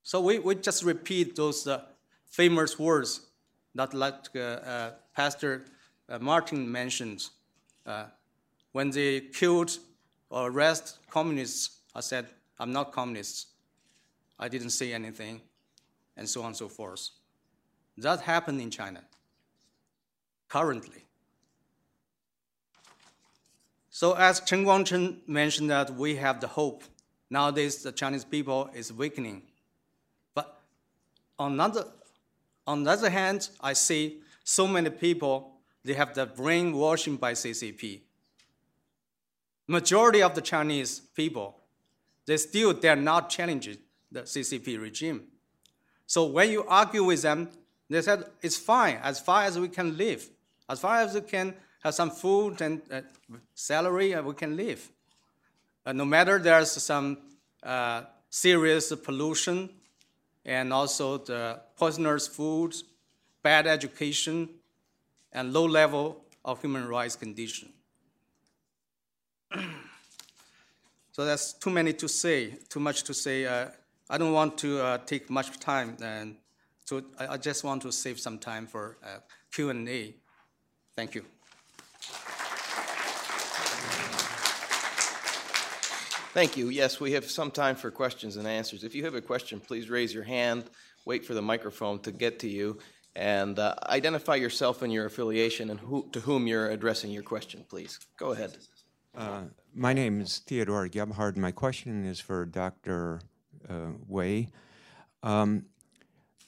So we, we just repeat those uh, famous words that like uh, uh, Pastor uh, Martin mentioned. When they killed or arrested communists, I said, I'm not communist. I didn't say anything, and so on and so forth. That happened in China currently. So as Chen Guangcheng mentioned that we have the hope. Nowadays, the Chinese people is weakening. But on, another, on the other hand, I see so many people, they have the brainwashing by CCP majority of the Chinese people, they still dare not challenge the CCP regime. So when you argue with them, they said it's fine as far as we can live, as far as we can have some food and uh, salary, uh, we can live. Uh, no matter there's some uh, serious pollution and also the poisonous foods, bad education, and low level of human rights condition. so that's too many to say, too much to say. Uh, I don't want to uh, take much time, and so I, I, just want to save some time for uh, Q and A. Thank you. Thank you. Yes, we have some time for questions and answers. If you have a question, please raise your hand, wait for the microphone to get to you, and uh, identify yourself and your affiliation and who, to whom you're addressing your question, please. Go ahead. Uh, my name is Theodore Gebhard. My question is for Dr. Uh, Wei. Um,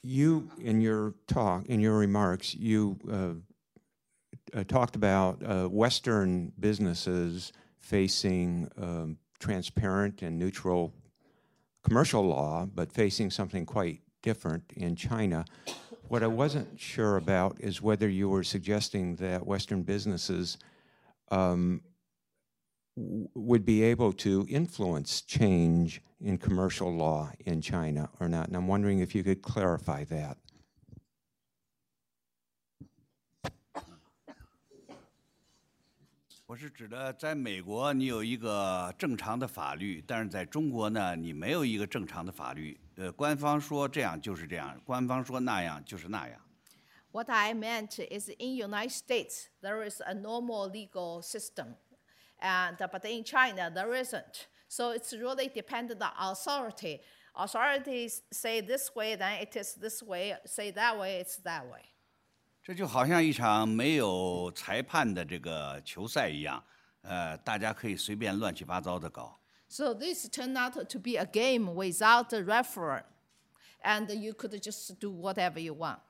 you, in your talk, in your remarks, you uh, uh talked about uh, Western businesses facing um, transparent and neutral commercial law, but facing something quite different in China. What I wasn't sure about is whether you were suggesting that Western businesses um, would be able to influence change in commercial law in China or not. And I'm wondering if you could clarify that. What I meant is in United States there is a normal legal system. and, but in China, there isn't. So it's really dependent on authority. Authorities say this way, then it is this way. Say that way, it's that way. 这就好像一场没有裁判的这个球赛一样，呃，大家可以随便乱七八糟的搞。So this turned out to be a game without a referee, and you could just do whatever you want.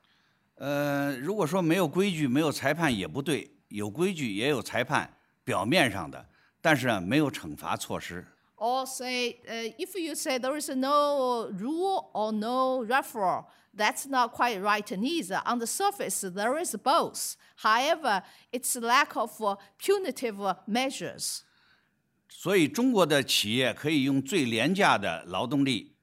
呃，如果说没有规矩、没有裁判也不对，有规矩也有裁判， 表面上的，但是没有惩罚措施。Or say, uh, if you say there is no rule or no referral, that's not quite right neither. On the surface, there is both. However, it's lack of punitive measures. 所以，中国的企业可以用最廉价的劳动力，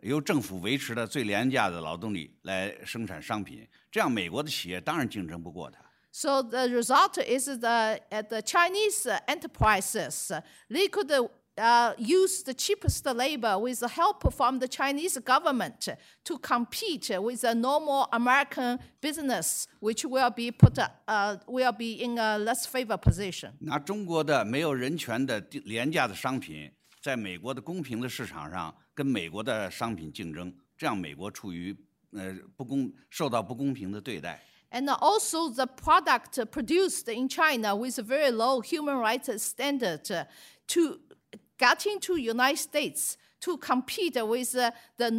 由政府维持的最廉价的劳动力来生产商品，这样美国的企业当然竞争不过它。so the result is the, uh, the Chinese enterprises, they could uh, use the cheapest labor with the help from the Chinese government to compete with a normal American business, which will be put uh, will be in a less favored position. 拿中国的没有人权的廉价的商品，在美国的公平的市场上跟美国的商品竞争，这样美国处于呃不公受到不公平的对待。 and also the product produced in China with a very low human rights standard to get into United States to compete with the, the,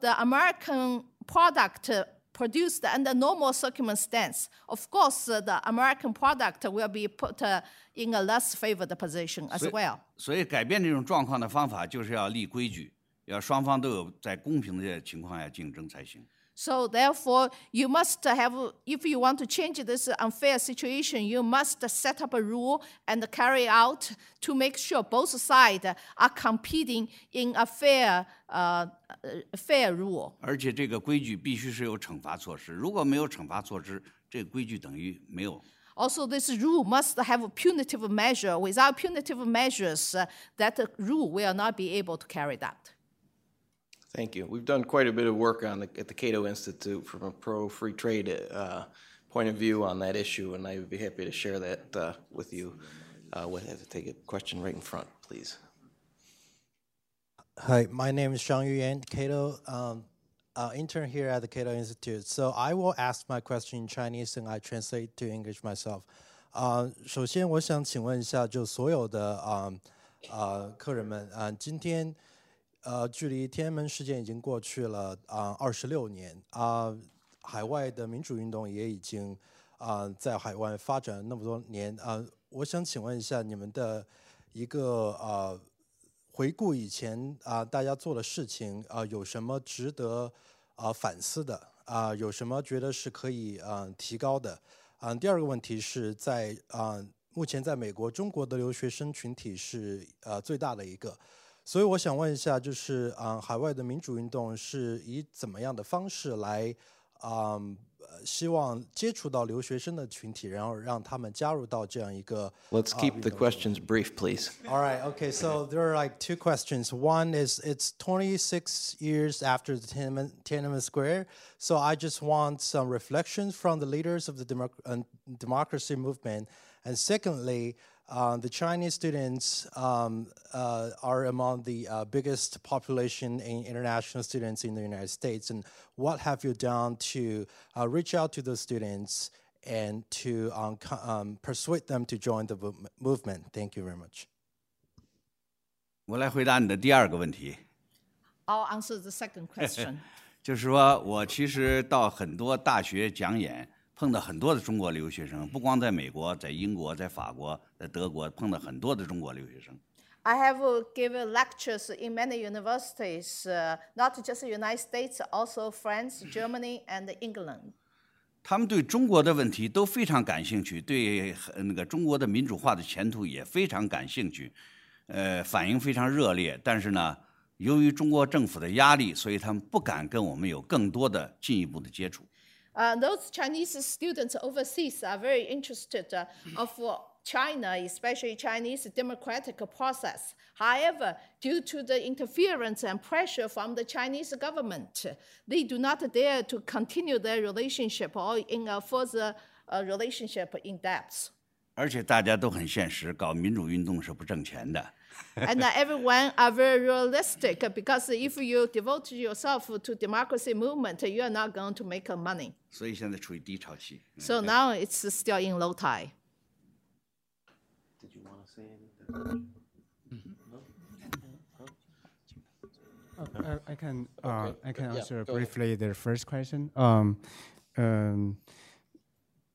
the American product produced under normal circumstance, of course, uh, the American product will be put uh, in a less favored position as well. 所以改变这种状况的方法就是要立规矩，要双方都有在公平的情况下竞争才行。 So therefore, you must have, if you want to change this unfair situation, you must set up a rule and carry out to make sure both sides are competing in a fair, uh, uh, fair rule. 而且这个规矩必须是有惩罚措施，如果没有惩罚措施，这个规矩等于没有。 Also, this rule must have a punitive measure. Without punitive measures, uh, that rule will not be able to carry that. Thank you. We've done quite a bit of work on the, at the Cato Institute from a pro-free trade uh, point of view on that issue, and I would be happy to share that uh, with you. Uh, we'll have to take a question right in front, please. Hi, my name is Shang Yuyan, Cato um, uh, intern here at the Cato Institute. So I will ask my question in Chinese and I translate to English myself. 啊、首先我想请问一下，就所有的啊啊、客人们啊、今天 呃距离天安门事件已经过去了啊二十六年啊、海外的民主运动也已经啊、在海外发展那么多年啊、我想请问一下你们的一个啊。回顾以前啊、大家做的事情啊、有什么值得啊、反思的啊、有什么觉得是可以啊、提高的啊、第二个问题是在啊、目前在美国中国的留学生群体是呃最大的一个，所以我想问一下，就是啊、海外的民主运动是以怎么样的方式来啊、呃希望接触到留学生的群体，然后让他们加入到这样一个 Let's 啊 keep the 运动中 questions brief, please. All right. Okay. So there are like two questions. One is it's 26 years after the Tiananmen, Tiananmen Square. So I just want some reflections from the leaders of the democ- uh, democracy movement. And secondly, uh, the Chinese students um, uh, are among the uh, biggest population in international students in the United States. And what have you done to uh, reach out to those students and to um, co- um, persuade them to join the mov- movement? Thank you very much. 我来回答你的第二个问题， I'll answer the second question. 就是说我其实到很多大学讲演， 碰到很多的中国留学生，不光在美国，在英国、在法国、在德国，碰到很多的中国留学生。I have uh, given lectures in many universities, uh, not just the United States, also France, Germany, and England. 他们对中国的问题都非常感兴趣，对呃那个中国的民主化的前途也非常感兴趣，呃，反应非常热烈。但是呢，由于中国政府的压力，所以他们不敢跟我们有更多的进一步的接触。Uh, those Chinese students overseas are very interested uh, of uh, China, especially Chinese democratic process. However, due to the interference and pressure from the Chinese government, they do not dare to continue their relationship or in a further uh, relationship in depth. 而且大家都很现实，搞民主运动是不挣钱的。 and uh, everyone are very realistic because if you devote yourself to democracy movement, you are not going to make uh, money. 所以现在处于低潮期。 So now it's still in low tide. Did you want to say anything? Uh, I can uh, I can Yeah, answer go ahead. briefly the first question. Um, um,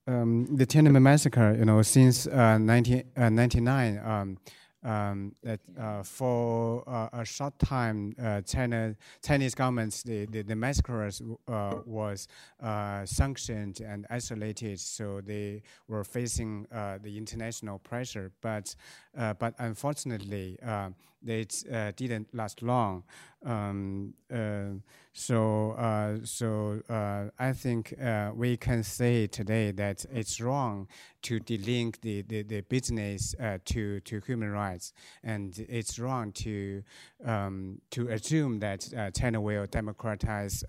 um, the Tiananmen massacre, you know, since uh, 1999, um, that uh, for uh, a short time, uh, China Chinese governments the the, the massacres uh, was uh, sanctioned and isolated, so they were facing uh, the international pressure. But uh, but unfortunately, uh, it uh, didn't last long. Um, uh, so uh, so uh, I think uh, we can say today that it's wrong to delink the, the, the business uh, to, to human rights, and it's wrong to um, to assume that uh, China will democratize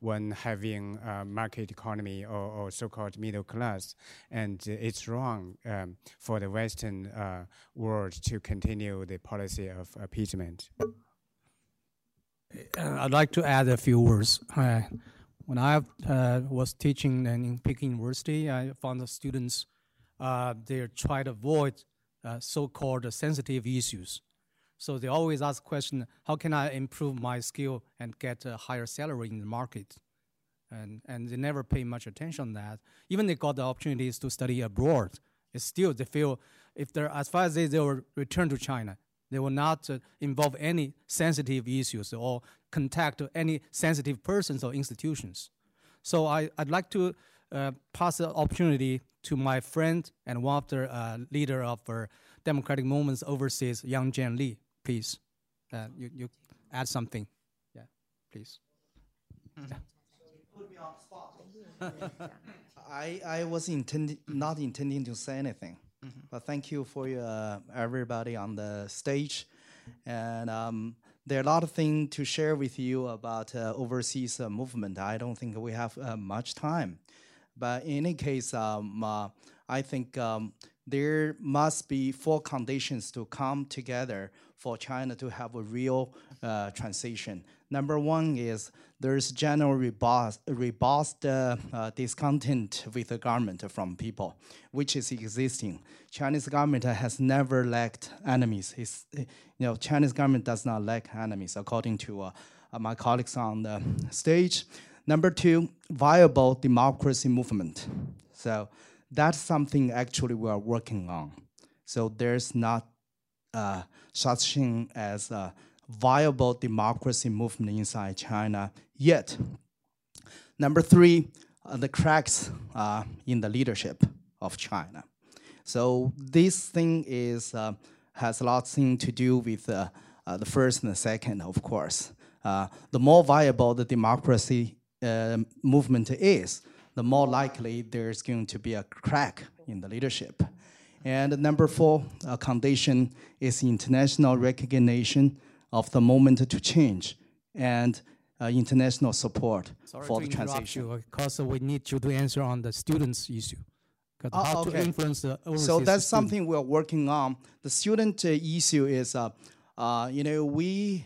when having a market economy or, or so-called middle class, and it's wrong um, for the Western world to continue the policy of appeasement. Uh, I'd like to add a few words. Uh, when I uh, was teaching in Peking University, I found the students uh, they try to avoid uh, so-called sensitive issues. So they always ask question, how can I improve my skill and get a higher salary in the market? and, and they never pay much attention on that. Even they got the opportunities to study abroad, it's still they feel if they're as far as they, they will return to China, they will not uh, involve any sensitive issues or contact any sensitive persons or institutions. So I, I'd like to uh, pass the opportunity to my friend and one of the uh, leader of uh, democratic movements overseas, Yang Jianli. Please, uh, you, you add something. Yeah, please. Spot. I, I was intending, not intending to say anything, Mm-hmm. but thank you for uh, everybody on the stage. And um, there are a lot of things to share with you about uh, overseas uh, movement. I don't think we have uh, much time. But in any case, um, uh, I think um, there must be four conditions to come together for China to have a real uh, transition. Number one is there's general robust, uh, uh, discontent with the government from people, which is existing. Chinese government has never lacked enemies. It's, you know, Chinese government does not lack enemies, according to uh, uh, my colleagues on the stage. Number two, viable democracy movement. So that's something actually we are working on. So there's not uh, such thing as a viable democracy movement inside China yet. Number three, uh, the cracks uh, in the leadership of China. So this thing is uh, has a lot thing to do with uh, uh, the first and the second, of course. Uh, the more viable the democracy movement is, the more likely there's going to be a crack in the leadership. And number four condition is international recognition of the moment to change and international support Sorry for the transition. because we need you to answer on the students' issue. Oh, how okay. to influence the overseas So that's student. something we're working on. The student uh, issue is, uh, uh, you know, we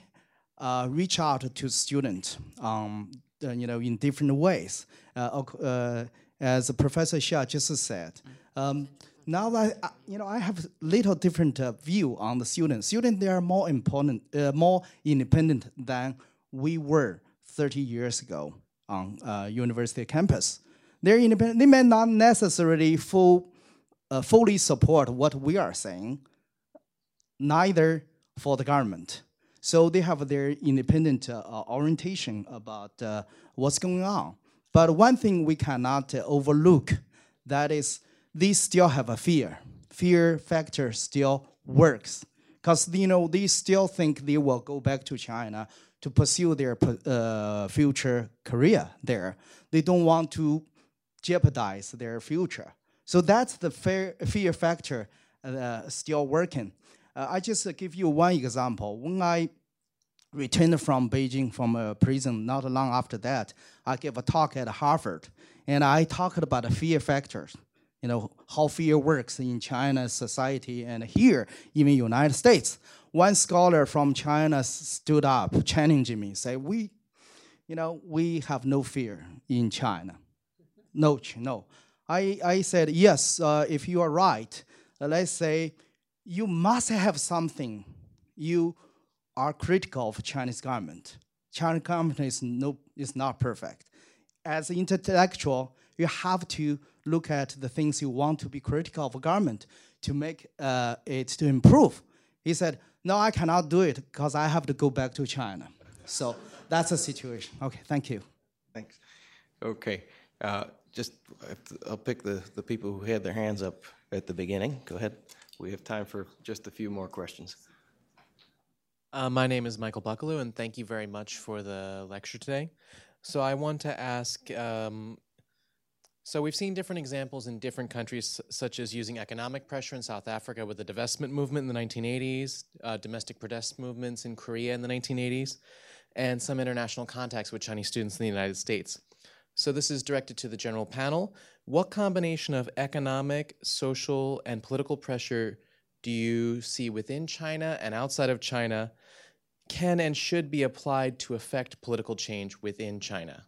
uh, reach out to students, um, uh, you know, in different ways. Uh, uh, as Professor Xia just said, um, now that I, you know, I have a little different uh, view on the students. Students, they are more important, uh, more independent than we were 30 years ago on uh, university campus. They're independent. They may not necessarily full, uh, fully support what we are saying, neither for the government. So they have their independent uh, orientation about uh, what's going on. But one thing we cannot overlook that is they still have a fear. Fear factor still works because you know they still think they will go back to China to pursue their uh, future career there. They don't want to jeopardize their future. So that's the fear, factor uh, still working. Uh, I just uh, give you one example. When I returned from Beijing from a prison not long after that, I gave a talk at Harvard, and I talked about the fear factors. You know how fear works in China's society and here, even United States. One scholar from China stood up, challenging me, say, "We, you know, we have no fear in China." No, no. I, I said, yes, uh, if you are right, uh, let's say you must have something you are critical of Chinese government. Chinese government is, no, is not perfect. As an intellectual, you have to look at the things you want to be critical of government to make uh, it to improve. He said, no, I cannot do it because I have to go back to China. So that's the situation. Okay, thank you. Thanks. Okay, uh, just, I have to- I'll pick the, the people who had their hands up at the beginning. Go ahead. We have time for just a few more questions. Uh, my name is Michael Buckaloo, and thank you very much for the lecture today. So I want to ask. Um, so we've seen different examples in different countries, such as using economic pressure in South Africa with the divestment movement in the 1980s, uh, domestic protest movements in Korea in the 1980s, and some international contacts with Chinese students in the United States. So this is directed to the general panel. What combination of economic, social, and political pressure do you see within China and outside of China can and should be applied to affect political change within China?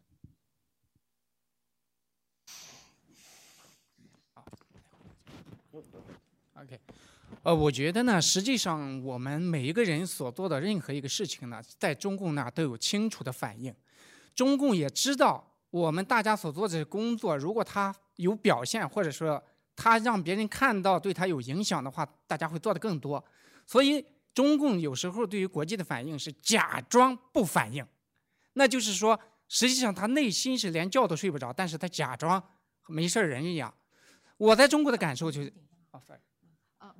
OK，呃，我觉得呢，实际上我们每一个人所做的任何一个事情呢，在中共那儿都有清楚的反应，中共也知道我们大家所做的工作，如果他有表现，或者说他让别人看到对他有影响的话，大家会做的更多。所以中共有时候对于国际的反应是假装不反应，那就是说，实际上他内心是连觉都睡不着，但是他假装没事人一样。我在中国的感受就是，啊，sorry，呃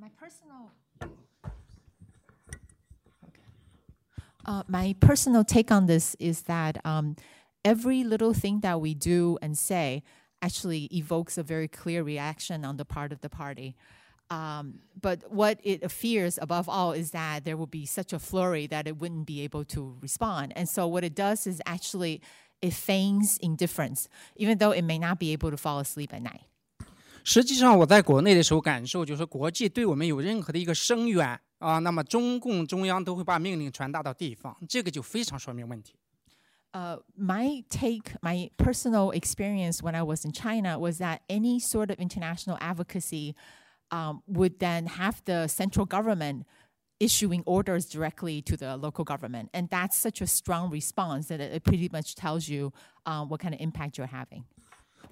，my personal。Uh, my personal take on this is that um, every little thing that we do and say actually evokes a very clear reaction on the part of the party. Um, but what it fears above all is that there will be such a flurry that it wouldn't be able to respond. And so what it does is actually it feigns indifference, even though it may not be able to fall asleep at night. 实际上，我在国内的时候感受就是，国际对我们有任何的一个声援啊，那么中共中央都会把命令传达到地方，这个就非常说明问题。Uh, my take, my personal experience when I was in China was that any sort of international advocacy um, would then have the central government issuing orders directly to the local government. And that's such a strong response that it pretty much tells you um, what kind of impact you're having.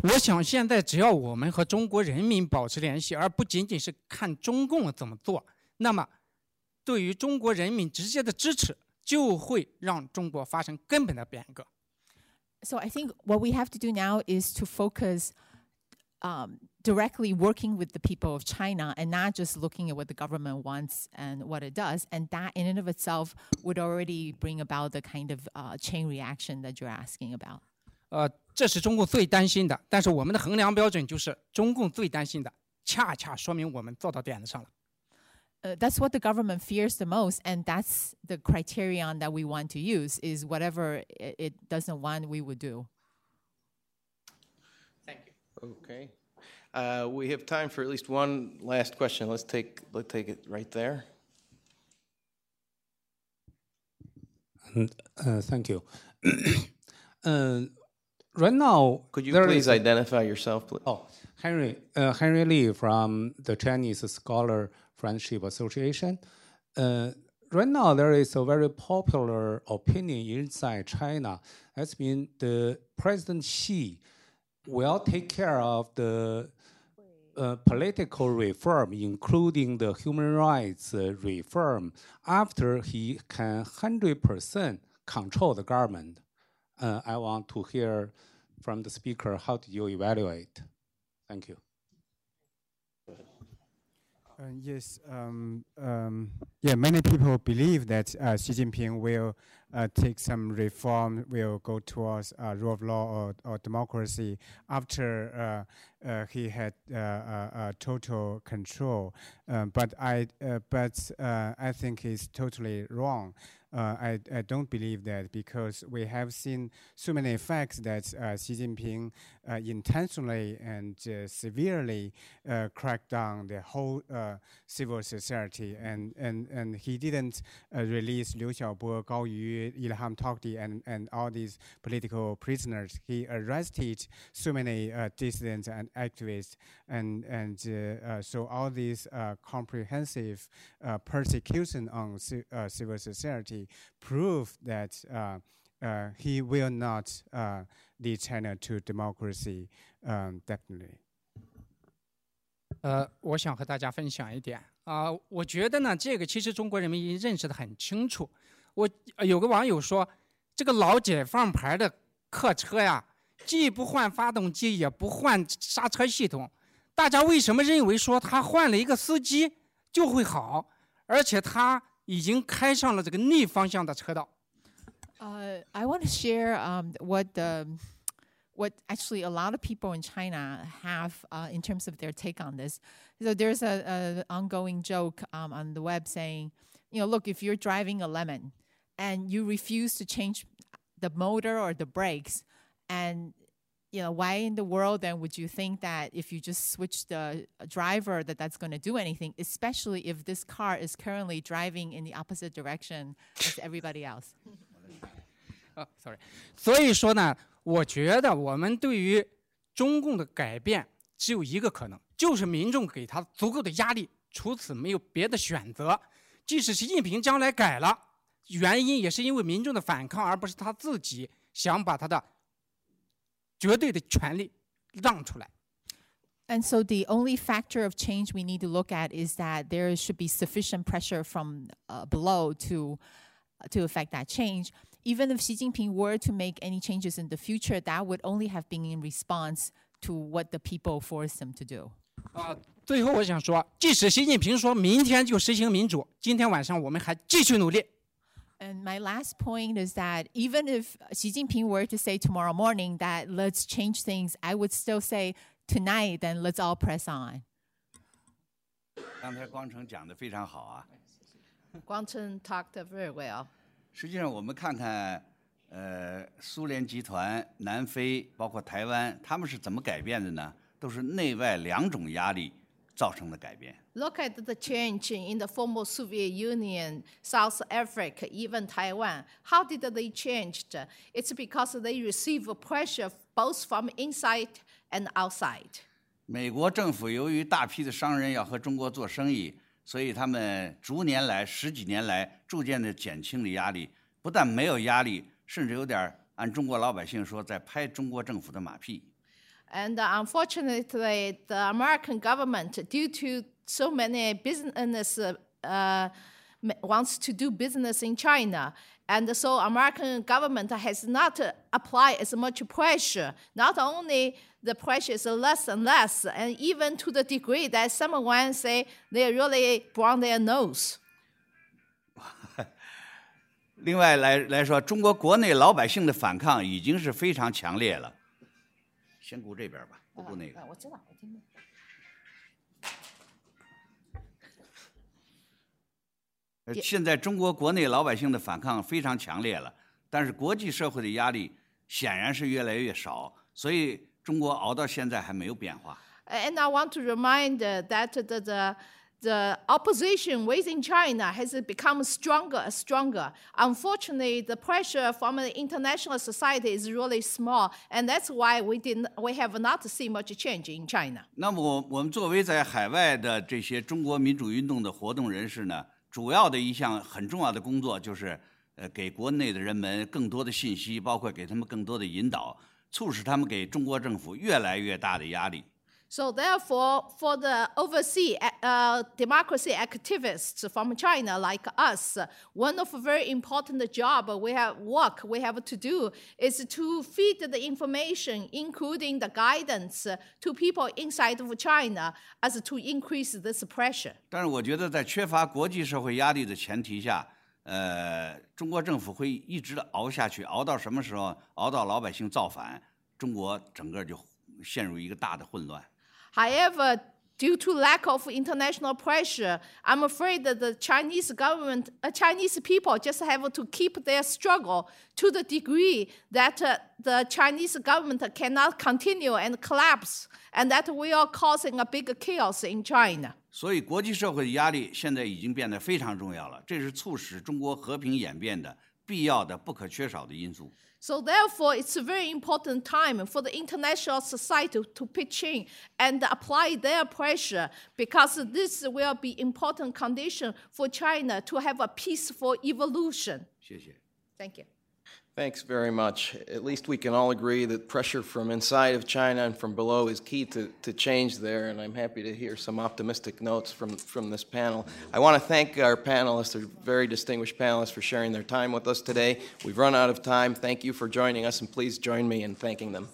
我想现在只要我们和中国人民保持联系，而不仅仅是看中共怎么做，那么对于中国人民直接的支持就会让中国发生根本的变革。So I think what we have to do now is to focus um, directly working with the people of China and not just looking at what the government wants and what it does. And that in and of itself would already bring about the kind of uh, chain reaction that you're asking about. 呃， 这是中共最担心的，但是我们的衡量标准就是中共最担心的，恰恰说明我们做到点子上了。uh, that's what the government fears the most, and that's the criterion that we want to use. Is whatever it, it doesn't want, we would do. Thank you. Okay, uh, we have time for at least one last question. Let's take let's take it right there. Uh, thank you. right now, could you please identify yourself? Please? Oh, Henry uh, Henry Lee from the Chinese Scholar Friendship Association. Uh, right now, there is a very popular opinion inside China. That's been the President Xi will take care of the uh, political reform, including the human rights uh, reform, after he can 100% control the government. Uh, I want to hear from the speaker how do you evaluate? Thank you. Uh, yes, um, um, yeah, many people believe that uh, Xi Jinping will uh, take some reform, will go towards uh, rule of law or, or democracy after uh, uh, he had total control. But I, but I think it's totally wrong. Uh, I, I don't believe that because we have seen so many facts that uh, Xi Jinping uh, intentionally and uh, severely uh, cracked down the whole uh, civil society, and, and, and he didn't release Liu Xiaobo, Gao Yu, Ilham Tohti, and, and all these political prisoners. He arrested so many dissidents and activists, and, and so all these comprehensive persecution on civil society prove that uh, uh, he will not uh, lead China to democracy, um, definitely. 呃，我想和大家分享一点啊、呃，我觉得呢，这个其实中国人民已经认识的很清楚。我、呃、有个网友说，这个老解放牌的客车呀，既不换发动机，也不换刹车系统，大家为什么认为说他换了一个司机就会好？而且他 已经开上了这个逆方向的车道。Uh, I want to share um, what the what actually a lot of people in China have uh, in terms of their take on this. So there's a, a ongoing joke um, on the web saying, you know, look, if you're driving a lemon and you refuse to change the motor or the brakes, and you know, why in the world then would you think that if you just switch the driver that that's going to do anything, especially if this car is currently driving in the opposite direction as everybody else? 啊、uh,，sorry，所以说呢，我觉得我们对于中共的改变只有一个可能，就是民众给他足够的压力，除此没有别的选择。即使习近平将来改了，原因也是因为民众的反抗，而不是他自己想把他的 绝对的权利让出来。 And so the only factor of change we need to look at is that there should be sufficient pressure from uh, below to to affect that change. Even if Xi Jinping were to make any changes in the future, that would only have been in response to what the people forced him to do. 啊，最后我想说，即使习近平说明天就实行民主，今天晚上我们还继续努力。 And my last point is that even if Xi Jinping were to say tomorrow morning that let's change things, I would still say tonight, then let's all press on. 刚才光成讲的非常好啊。 Guang Chen talked very well. 实际上，我们看看，呃，苏联集团、南非，包括台湾，他们是怎么改变的呢？都是内外两种压力 造成的改变。Look at the change in the former Soviet Union, South Africa, even Taiwan. How did they change? It's because they receive pressure both from inside and outside. 美国政府由于大批的商人要和中国做生意，所以他们逐年来十几年来逐渐的减轻了压力，不但没有压力，甚至有点儿按中国老百姓说，在拍中国政府的马屁。And uh, unfortunately, the American government, due to so many business uh, uh, m- wants to do business in China, and so American government has not uh, applied as much pressure. Not only the pressure is less and less, and even to the degree that someone say they really brown their nose. 另外来来说，中国国内老百姓的反抗已经是非常强烈了。 先顾这边吧，不顾那个。呃，现在中国国内老百姓的反抗非常强烈了，但是国际社会的压力显然是越来越少，所以中国熬到现在还没有变化。And I want to remind uh, that the, the, the opposition within China has become stronger and stronger. Unfortunately, the pressure from the international society is really small, and that's why we, did we have not seen much change in China. 那么我我们作为在海外的这些中国民主运动的活动人士呢，主要的一项很重要的工作就是，呃，给国内的人们更多的信息，包括给他们更多的引导，促使他们给中国政府越来越大的压力。 So therefore, for the overseas uh, democracy activists from China like us, one of the very important job we have work we have to do is to feed the information, including the guidance, to people inside of China, as to increase this pressure. 但是我觉得，在缺乏国际社会压力的前提下，呃，中国政府会一直的熬下去，熬到什么时候？熬到老百姓造反，中国整个就陷入一个大的混乱。 However, due to lack of international pressure, I'm afraid that the Chinese government, uh, Chinese people just have to keep their struggle to the degree that uh, the Chinese government cannot continue and collapse, and that we are causing a big chaos in China. 所以，国际社会的压力现在已经变得非常重要了，这是促使中国和平演变的必要的、不可缺少的因素。 So therefore, it's a very important time for the international society to pitch in and apply their pressure because this will be important condition for China to have a peaceful evolution. Thank you. Thanks very much. At least we can all agree that pressure from inside of China and from below is key to, to change there, and I'm happy to hear some optimistic notes from, from this panel. I want to thank our panelists, our very distinguished panelists, for sharing their time with us today. We've run out of time. Thank you for joining us, and please join me in thanking them.